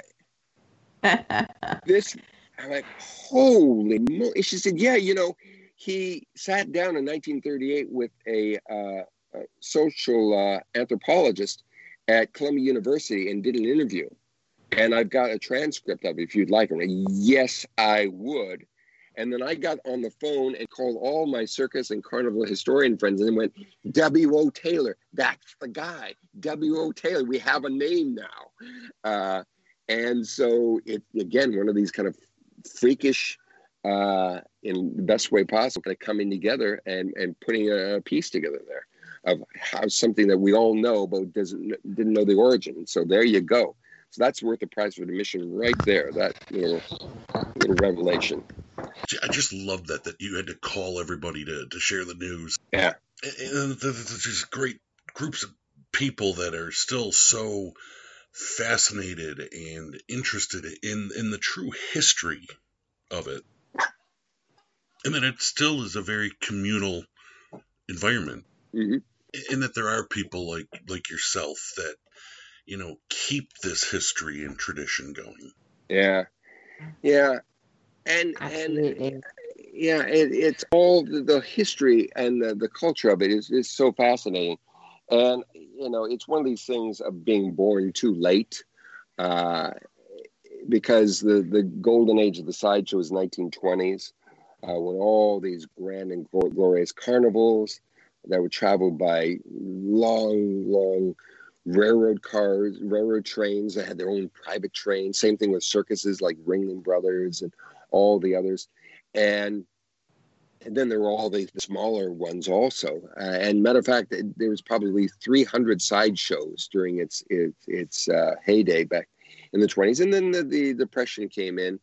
this I'm like, holy moly. She said, yeah, you know, he sat down in 1938 with a, uh, a social uh, anthropologist at Columbia University and did an interview. And I've got a transcript of it if you'd like. And yes, I would. And then I got on the phone and called all my circus and carnival historian friends and went, W.O. Taylor, that's the guy. W.O. Taylor, we have a name now. Uh, and so it again, one of these kind of freakish, uh, in the best way possible, kind of coming together and, and putting a piece together there of how something that we all know but doesn't didn't know the origin. So there you go. So that's worth the price of admission right there. That little little revelation. I just love that that you had to call everybody to to share the news. Yeah, and there's just great groups of people that are still so fascinated and interested in in the true history of it, and that it still is a very communal environment. Mm-hmm. And that there are people like like yourself that you know, keep this history and tradition going. Yeah, yeah, and Absolutely. and yeah, it, it's all the, the, history and the, the culture of it is is so fascinating, and you know, it's one of these things of being born too late. Uh, because the, the golden age of the sideshow is 1920s, uh, when all these grand and glorious carnivals that were traveled by long, long railroad cars, railroad trains that had their own private trains. Same thing with circuses like Ringling Brothers and all the others. And and then there were all the smaller ones also. Uh, and matter of fact, there was probably 300 sideshows during its its, its uh, heyday back in the 20s. And then the, the depression came in,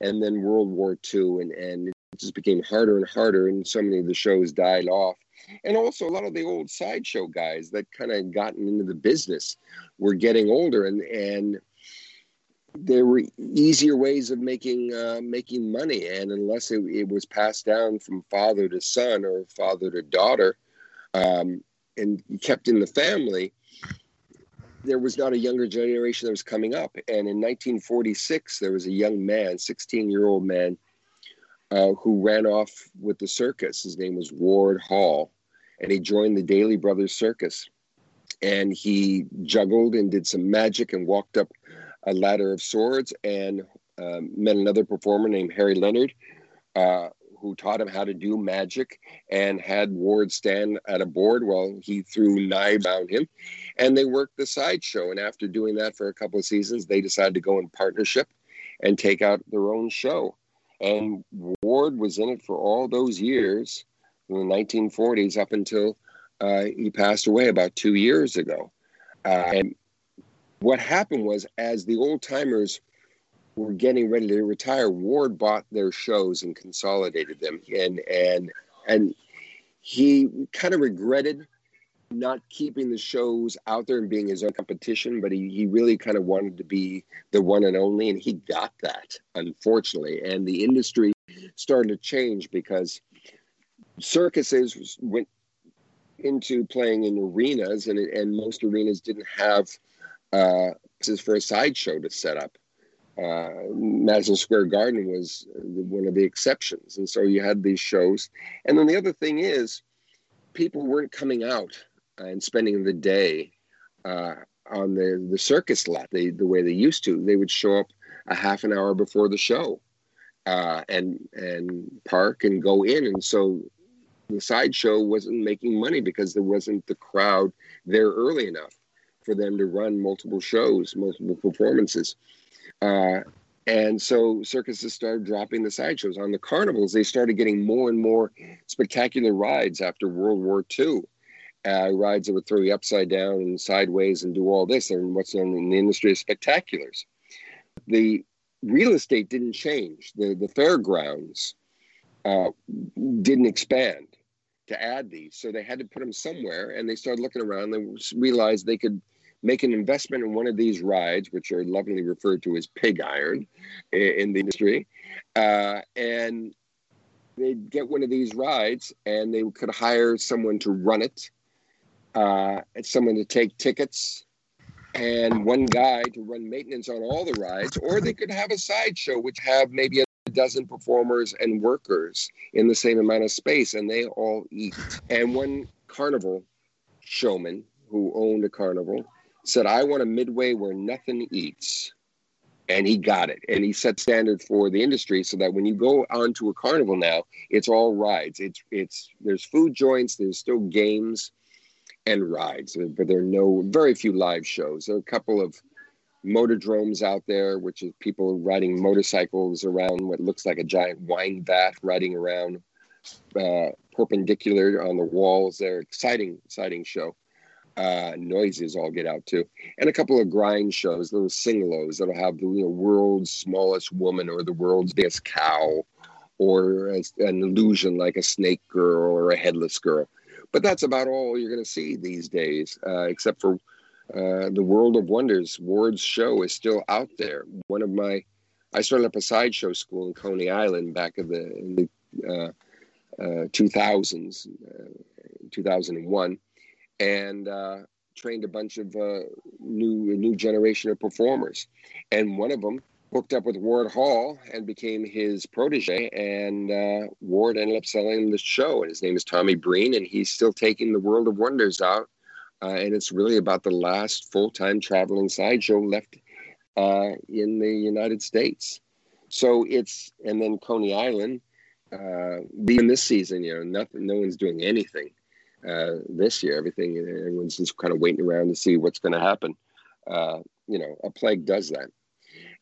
and then World War II, and and it just became harder and harder, and so many of the shows died off and also a lot of the old sideshow guys that kind of gotten into the business were getting older and and there were easier ways of making uh, making money. And unless it, it, was passed down from father to son or father to daughter um, and kept in the family there was not a younger generation that was coming up. And in 1946 there was a young man 16 year old man uh, who ran off with the circus. His name was Ward Hall, and he joined the Dailey Brothers Circus. And he juggled and did some magic and walked up a ladder of swords and um, met another performer named Harry Leonard, uh, who taught him how to do magic and had Ward stand at a board while he threw knives on him. And they worked the sideshow. And after doing that for a couple of seasons, they decided to go in partnership and take out their own show. And Ward was in it for all those years, from the 1940s up until uh, he passed away about two years ago. Uh, and what happened was, as the old timers were getting ready to retire, Ward bought their shows and consolidated them, and and and he kind of regretted not keeping the shows out there and being his own competition, but he, he really kind of wanted to be the one and only, and he got that, unfortunately. And the industry started to change because circuses went into playing in arenas, and, and most arenas didn't have uh, for a sideshow to set up. Uh, Madison Square Garden was one of the exceptions, and so you had these shows. And then the other thing is, people weren't coming out and spending the day uh, on the, the circus lot they, the way they used to. They would show up a half an hour before the show uh, and and park and go in. And so the sideshow wasn't making money because there wasn't the crowd there early enough for them to run multiple shows, multiple performances. Uh, and so circuses started dropping the sideshows. On the carnivals, they started getting more and more spectacular rides after World War II uh, rides that would throw you upside down and sideways and do all this, and what's known in the industry as spectaculars. The real estate didn't change. The the fairgrounds uh, didn't expand to add these, so they had to put them somewhere. And they started looking around. They realized they could make an investment in one of these rides, which are lovingly referred to as pig iron in the industry, uh, and they'd get one of these rides and they could hire someone to run it uh, someone to take tickets and one guy to run maintenance on all the rides, or they could have a sideshow which have maybe a dozen performers and workers in the same amount of space, and they all eat. And one carnival showman who owned a carnival said, "I want a midway where nothing eats." and he got it and he set standard for the industry so that when you go onto a carnival now it's all rides it's it's there's food joints there's still games and rides. But there are no very few live shows. There are a couple of motordromes out there which is people riding motorcycles around what looks like a giant wine vat riding around uh, perpendicular on the walls there. Exciting exciting show. Uh, noises all get out too, and a couple of grind shows, little single-Os that'll have the you know, world's smallest woman or the world's biggest cow, or a, an illusion like a snake girl or a headless girl. But that's about all you're going to see these days, uh, except for uh, the World of Wonders. Ward's show is still out there. One of my, I started up a sideshow school in Coney Island back in the, in the uh, 2000s, uh, 2001 and uh, trained a bunch of uh, new new generation of performers. And one of them hooked up with Ward Hall and became his protege. And uh, Ward ended up selling the show. And his name is Tommy Breen, and he's still taking the World of Wonders out. Uh, and it's really about the last full time traveling sideshow left uh, in the United States. So it's and then Coney Island. Uh, being this season, you know, nothing, no one's doing anything uh, this year. Everything, everyone's just kind of waiting around to see what's going to happen. Uh, you know, a plague does that.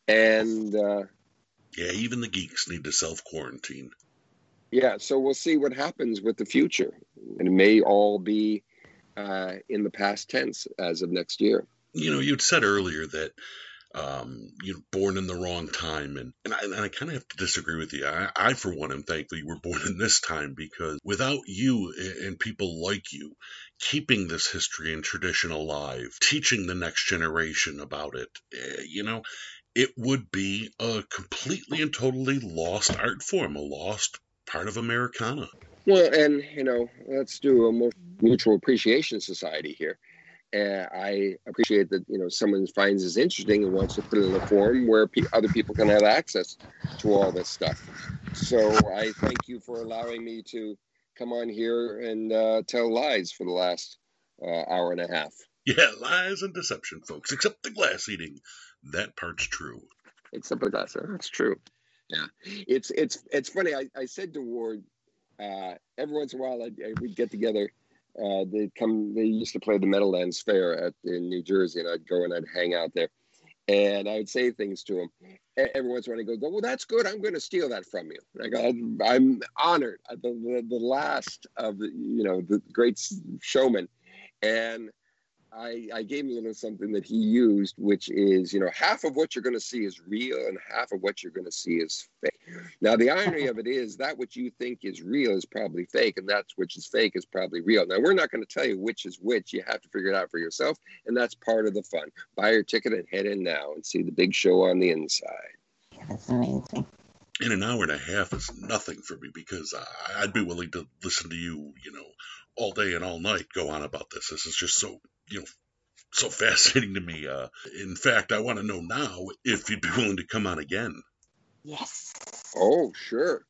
And uh, yeah, even the geeks need to self quarantine. Yeah, so we'll see what happens with the future. And it may all be uh, in the past tense as of next year. You know, you'd said earlier that um, you're born in the wrong time. And, and I, and I kind of have to disagree with you. I, I, for one, am thankful you were born in this time because without you and people like you keeping this history and tradition alive, teaching the next generation about it, eh, you know, it would be a completely and totally lost art form, a lost part of Americana. Well, and you know, let's do a mutual appreciation society here. And I appreciate that you know someone finds this interesting and wants to put it in a form where pe- other people can have access to all this stuff. So I thank you for allowing me to come on here and uh, tell lies for the last uh, hour and a half. Yeah, lies and deception, folks. Except the glass eating, that part's true. Except the glass, that's true. Yeah, it's it's it's funny. I, I said to Ward, uh, every once in a while I, I, we'd get together uh, they come. They used to play the Meadowlands Fair at in New Jersey, and I'd go and I'd hang out there, and I would say things to him. Every once in a while, he goes, "Well, that's good. I'm going to steal that from you." I go, "I'm honored." The, the, the last of the you know the great showman, and I, I gave him a little something that he used, which is, you know, half of what you're going to see is real and half of what you're going to see is fake. Now, the irony of it is that what you think is real is probably fake, and that's which is fake is probably real. Now, we're not going to tell you which is which. You have to figure it out for yourself, and that's part of the fun. Buy your ticket and head in now and see the big show on the inside. Yeah, that's amazing. In an hour and a half is nothing for me because I'd be willing to listen to you, you know, all day and all night go on about this. This is just so you know so fascinating to me. Uh, in fact, I want to know now if you'd be willing to come on again. Yes. Oh, sure.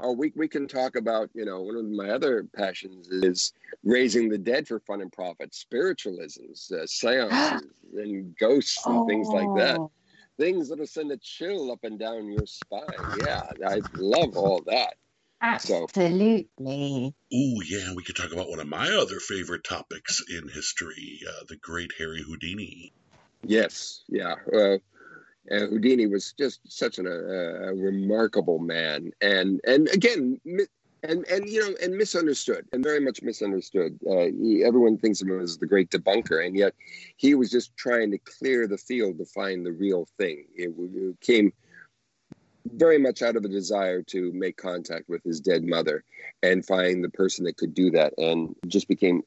Oh, we we can talk about you know one of my other passions is raising the dead for fun and profit, spiritualisms, uh, seances, and ghosts and oh. things like that. Oh. Things that'll send a chill up and down your spine. Yeah, I love all that. Absolutely. So, ooh, yeah, we could talk about one of my other favorite topics in history, uh, the great Harry Houdini. Yes, yeah. Uh, uh, Houdini was just such an, uh, a remarkable man, and and again, and and you know, and misunderstood, and very much misunderstood. Uh, he, everyone thinks of him as the great debunker, and yet he was just trying to clear the field to find the real thing. It, it came very much out of a desire to make contact with his dead mother and find the person that could do that and just became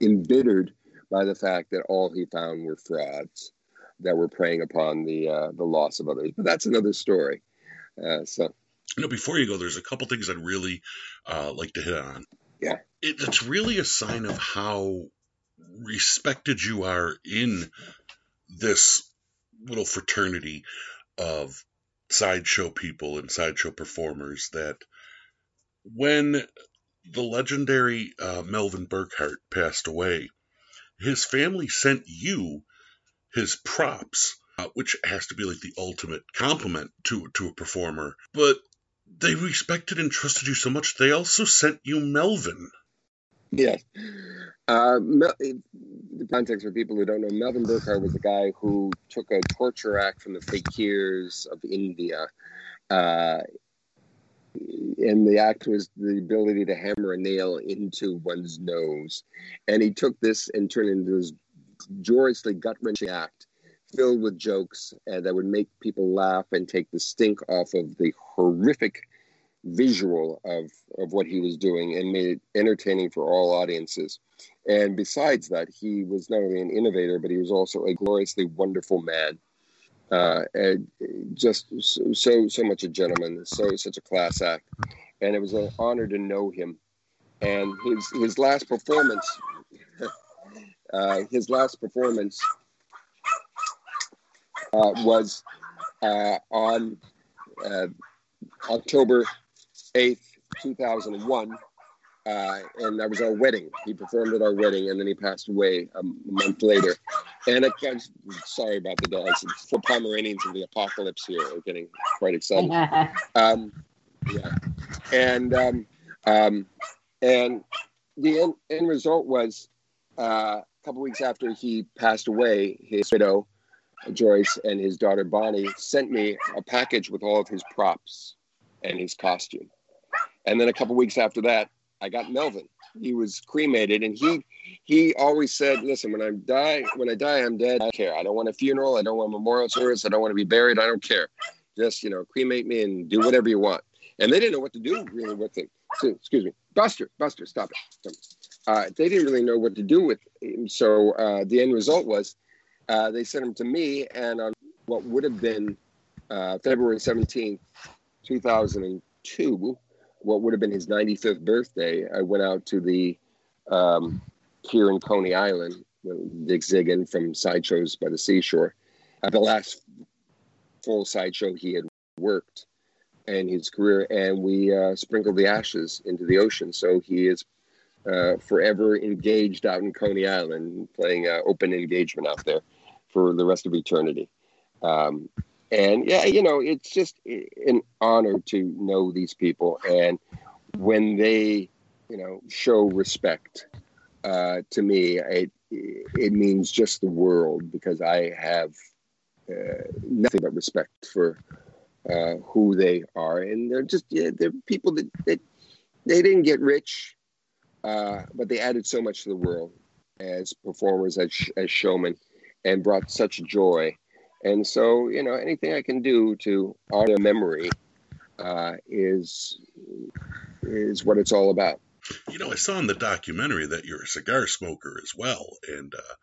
embittered by the fact that all he found were frauds that were preying upon the uh, the loss of others. But that's another story. Uh, so you know before you go there's a couple things i'd really uh, like to hit on. Yeah. It, it's really a sign of how respected you are in this little fraternity of sideshow people and sideshow performers that when the legendary uh, Melvin Burkhart passed away, his family sent you his props uh, which has to be like the ultimate compliment to to a performer. But they respected and trusted you so much, they also sent you Melvin. Yes. Uh, the context for people who don't know, Melvin Burkhart was a guy who took a torture act from the fakirs of India. Uh, and the act was the ability to hammer a nail into one's nose. And he took this and turned it into this joyously gut wrenching act filled with jokes uh, that would make people laugh and take the stink off of the horrific visual of, of what he was doing and made it entertaining for all audiences. And besides that, he was not only an innovator, but he was also a gloriously wonderful man. Uh, and just so so much a gentleman, so such a class act, and it was an honor to know him. And his his last performance, uh, his last performance uh, was uh, on uh, October 8th, 2001. Uh, and that was our wedding. He performed at our wedding, and then he passed away a month later. And I, am sorry about the dogs. The Pomeranians of the apocalypse here are getting quite excited. um, yeah, and um, um, and the end, end result was uh, a couple weeks after he passed away, his widow Joyce and his daughter Bonnie sent me a package with all of his props and his costume. And then a couple weeks after that, I got Melvin. He was cremated, and he he always said, "Listen, when I die, when I die, I'm dead. I don't care. I don't want a funeral. I don't want a memorial service. I don't want to be buried. I don't care. Just you know, cremate me and do whatever you want." And they didn't know what to do really with it. So, excuse me, Buster, Buster, stop it. Uh, they didn't really know what to do with him. So uh, the end result was uh, they sent him to me, and on what would have been uh, February 17th, 2002, what would have been his 95th birthday, I went out to the um, here in Coney Island, Dick Zigun from Sideshows by the Seashore, at the last full sideshow he had worked in his career, and we uh, sprinkled the ashes into the ocean. So he is uh, forever engaged out in Coney Island, playing uh, open engagement out there for the rest of eternity. Um, and yeah, you know, it's just an honor to know these people. And when they, you know, show respect uh, to me, it, it means just the world because I have uh, nothing but respect for uh, who they are. And they're just, yeah, they're people that, that they didn't get rich, uh, but they added so much to the world as performers, as, sh- as showmen and brought such joy. And so, you know, anything I can do to honor memory uh, is is what it's all about. You know, I saw in the documentary that you're a cigar smoker as well, and uh,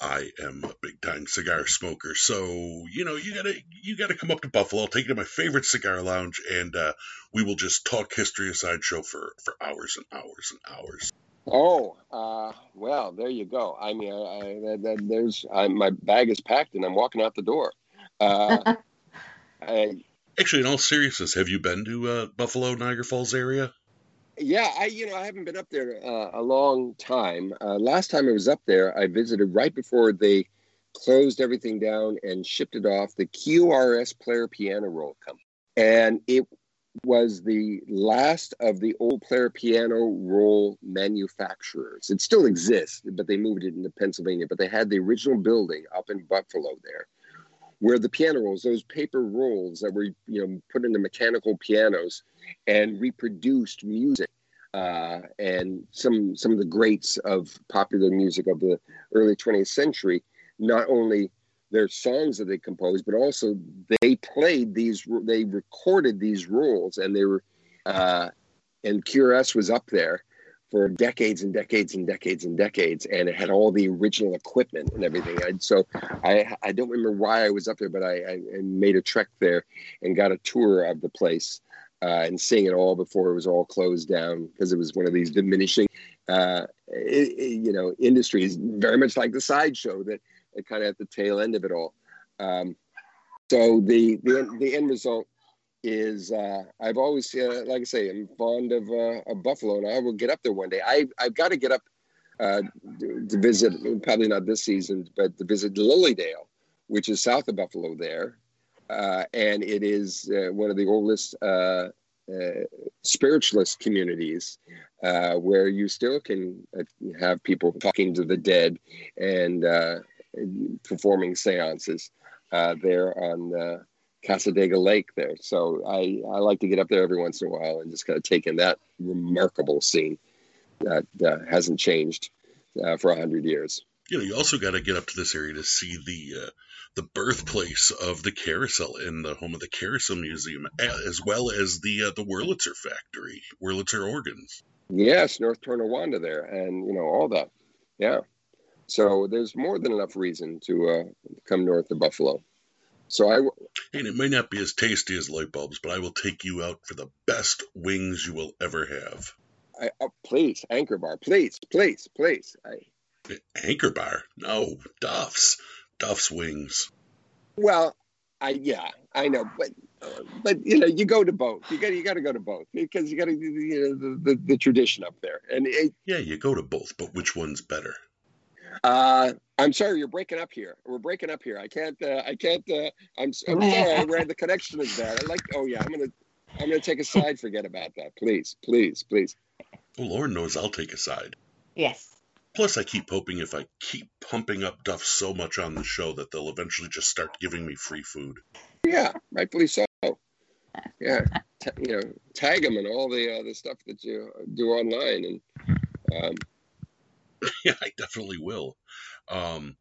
I am a big time cigar smoker. So you know, you gotta you gotta come up to Buffalo. I'll take you to my favorite cigar lounge, and uh, we will just talk history of sideshow for for hours and hours and hours. Oh, uh, well, there you go. I mean, I, I, there's I, my bag is packed and I'm walking out the door. Uh, I, Actually, in all seriousness, have you been to uh, Buffalo, Niagara Falls area? Yeah, I you know I haven't been up there uh, a long time. Uh, last time I was up there, I visited right before they closed everything down and shipped it off the QRS Player Piano Roll Company, and it was the last of the old player piano roll manufacturers. It still exists, but they moved it into Pennsylvania. But they had the original building up in Buffalo there, where the piano rolls, those paper rolls that were you know put into mechanical pianos and reproduced music. Uh, and some some of the greats of popular music of the early 20th century not only their songs that they composed, but also they played these, they recorded these rules, and they were, uh, and QRS was up there for decades and decades and decades and decades, and it had all the original equipment and everything. And so I, I don't remember why I was up there, but I, I made a trek there and got a tour of the place. Uh, and seeing it all before it was all closed down because it was one of these diminishing, uh, it, it, you know, industries, very much like the sideshow that kind of at the tail end of it all. Um, so the, the the end result is uh, I've always uh, like I say I'm fond of, uh, Buffalo and I will get up there one day. I I've got to get up uh, to visit probably not this season, but to visit Lily Dale, which is south of Buffalo there. Uh, and it is uh, one of the oldest uh, uh spiritualist communities uh, where you still can uh, have people talking to the dead and performing seances there on Cassadaga Lake there. So I, I like to get up there every once in a while and just kind of take in that remarkable scene that hasn't changed for a hundred years you know, you also got to get up to this area to see the uh, the birthplace of the carousel in the home of the Carousel Museum, as well as the uh, the Wurlitzer factory, Wurlitzer organs. Yes, North Tonawanda there, and you know all that. Yeah, so there's more than enough reason to uh, come north to Buffalo. So I and it may not be as tasty as light bulbs, but I will take you out for the best wings you will ever have. I, oh, please, Anchor Bar, please, please, please. I, Anchor Bar? No, Duff's. Duff's Wings. Well, I yeah, I know, but but you know, you go to both. You got you got to go to both because you got to you know the, the, the tradition up there. And it, yeah, you go to both, but which one's better? Uh, I'm sorry, you're breaking up here. We're breaking up here. I can't. Uh, I can't. Uh, I'm, I'm sorry. Red, the connection is bad. I like. Oh yeah, I'm gonna. I'm gonna take a side. Forget about that, please, please, please. Well, Lord knows I'll take a side. Yes. Plus, I keep hoping if I keep pumping up Duff so much on the show that they'll eventually just start giving me free food. Yeah, rightfully so. Yeah, T- you know, tag them and all the uh, the stuff that you do online, and um... yeah, I definitely will. Um,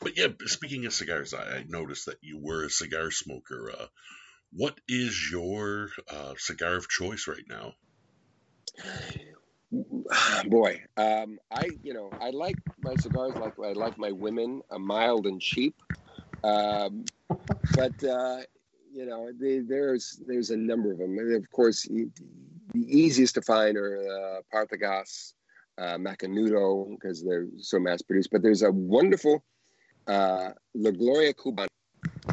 but yeah, speaking of cigars, I, I, noticed that you were a cigar smoker. Uh, what is your uh, cigar of choice right now? boy um, i you know i like my cigars like i like my women uh, mild and cheap um, but uh, you know they, there's there's a number of them and of course the easiest to find are uh, partagas uh, macanudo because they're so mass produced but there's a wonderful uh, la gloria cubana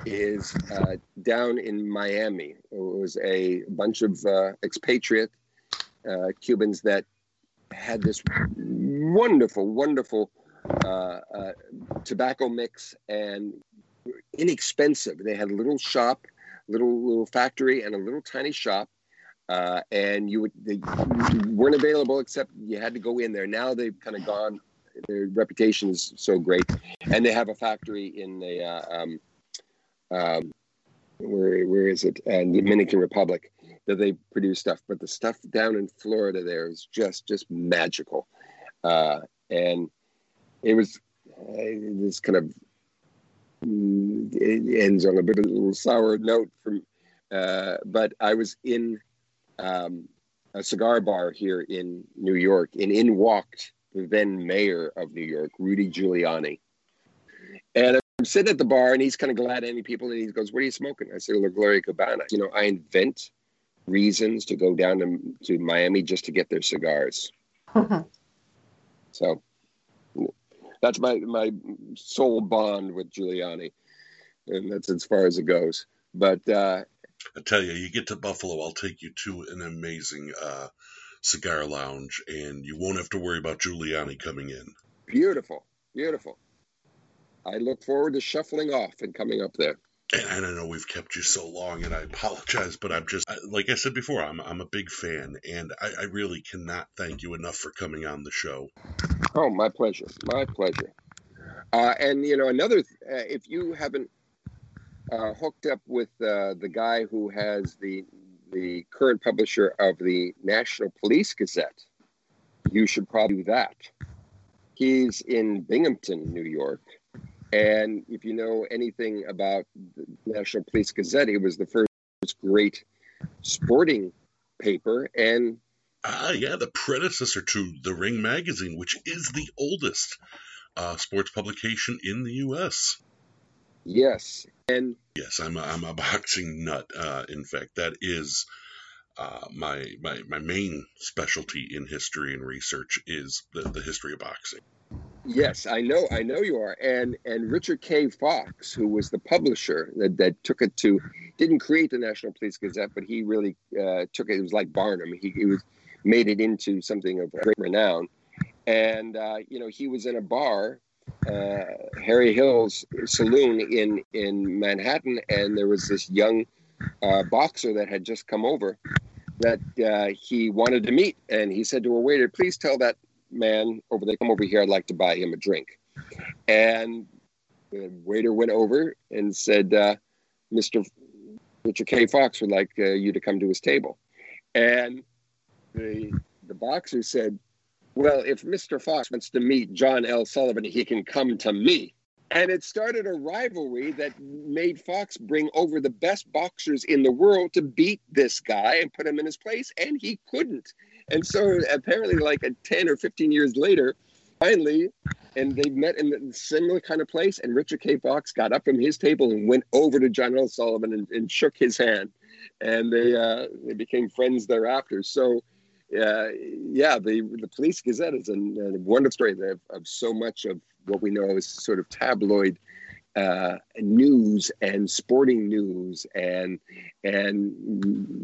is uh, down in miami it was a bunch of uh, expatriate uh, Cubans that had this wonderful, wonderful uh, uh, tobacco mix and inexpensive. They had a little shop, little little factory, and a little tiny shop. Uh, and you would they weren't available except you had to go in there. Now they've kind of gone. Their reputation is so great, and they have a factory in the uh, um, um, where where is it? Uh, Dominican Republic that they produce stuff, but the stuff down in Florida there is just just magical, uh, and it was uh, this kind of mm, it ends on a bit of a little sour note from, uh, but I was in um, a cigar bar here in New York, and in walked the then mayor of New York, Rudy Giuliani, and I'm sitting at the bar, and he's kind of glad any people, and he goes, "What are you smoking?" I said, "La Gloria Cubana." You know, I invent reasons to go down to, to Miami just to get their cigars. so that's my my soul bond with Giuliani, and that's as far as it goes. But uh, I tell you, you get to Buffalo, I'll take you to an amazing uh, cigar lounge, and you won't have to worry about Giuliani coming in. Beautiful, beautiful. I look forward to shuffling off and coming up there and I know we've kept you so long, and I apologize, but I'm just like I said before, I'm I'm a big fan, and I, I really cannot thank you enough for coming on the show. Oh, my pleasure, my pleasure. Uh, and you know, another, uh, if you haven't uh, hooked up with uh, the guy who has the the current publisher of the National Police Gazette, you should probably do that. He's in Binghamton, New York and if you know anything about the National Police Gazette, it was the first great sporting paper. And ah, yeah, the predecessor to the Ring magazine, which is the oldest uh, sports publication in the U.S. Yes, and yes, I'm a, I'm a boxing nut. Uh, in fact, that is uh, my my my main specialty in history and research is the, the history of boxing. Yes, I know, I know you are. And and Richard K. Fox, who was the publisher that, that took it to, didn't create the National Police Gazette, but he really uh, took it. It was like Barnum. He, he was made it into something of great renown. And uh, you know, he was in a bar Harry Hill's saloon in in Manhattan, and there was this young uh, boxer that had just come over that uh, he wanted to meet, and he said to a waiter, "Please tell that man over there come over here. I'd like to buy him a drink." And the waiter went over and said, uh, "Mr. Richard K. Fox would like uh, you to come to his table," and the the boxer said, well, if Mr. Fox wants to meet John L. Sullivan, he can come to me. And it started a rivalry that made Fox bring over the best boxers in the world to beat this guy and put him in his place, and he couldn't. And so apparently, like a 10 or 15 years later, finally, and they met in a similar kind of place, and Richard K. Fox got up from his table and went over to John L. Sullivan and, and shook his hand. And they, uh, they became friends thereafter. So uh, yeah, the the Police Gazette is a, a wonderful story of, of, so much of what we know as sort of tabloid uh, news and sporting news, and and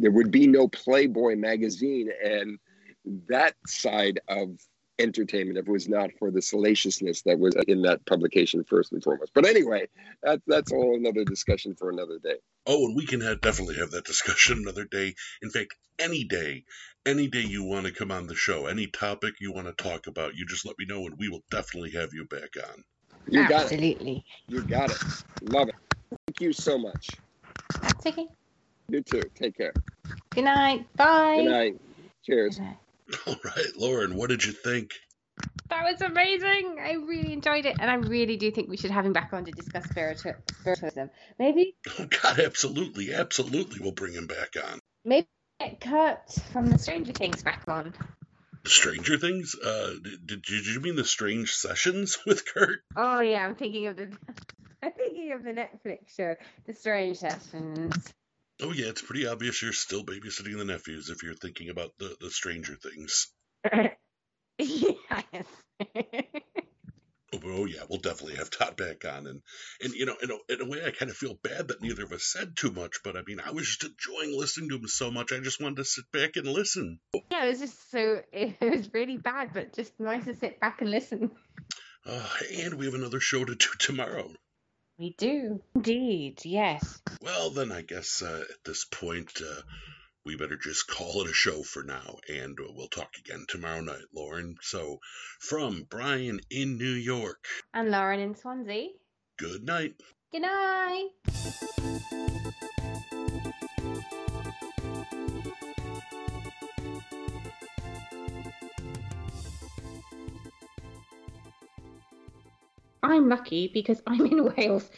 there would be no Playboy magazine and that side of entertainment if it was not for the salaciousness that was in that publication first and foremost. But anyway, that, that's all another discussion for another day. Oh, and we can have, definitely have that discussion another day. In fact, any day, any day you want to come on the show, any topic you want to talk about, you just let me know and we will definitely have you back on. You got Absolutely. it. You got it. Love it. Thank you so much. That's okay. You too. Take care. Good night. Bye. Good night. Cheers. Good night. All right, Lauren, what did you think? That was amazing. I really enjoyed it, and I really do think we should have him back on to discuss spiritu- spiritualism. Maybe, Oh, God, absolutely, absolutely, we'll bring him back on. maybe get Kurt from the Stranger Things back on. Stranger Things? Uh, did, did, you, mean the Strange Sessions with Kurt? Oh yeah, I'm thinking of the. I'm thinking of the Netflix show, The Strange Sessions. Oh, yeah, it's pretty obvious you're still babysitting the nephews if you're thinking about the, the Stranger Things. yes. Oh, yeah, we'll definitely have Todd back on. And, and you know, in a, in a way, I kind of feel bad that neither of us said too much, but I mean, I was just enjoying listening to him so much, I just wanted to sit back and listen. yeah, it was just so. It was really bad, but just nice to sit back and listen. Uh, and we have another show to do tomorrow. We do indeed. Yes. Well, then I guess uh, at this point, uh, we better just call it a show for now, and we'll talk again tomorrow night, Lauren. So, from Brian in New York, And Lauren in Swansea. good night. Good night. I'm lucky because I'm in Wales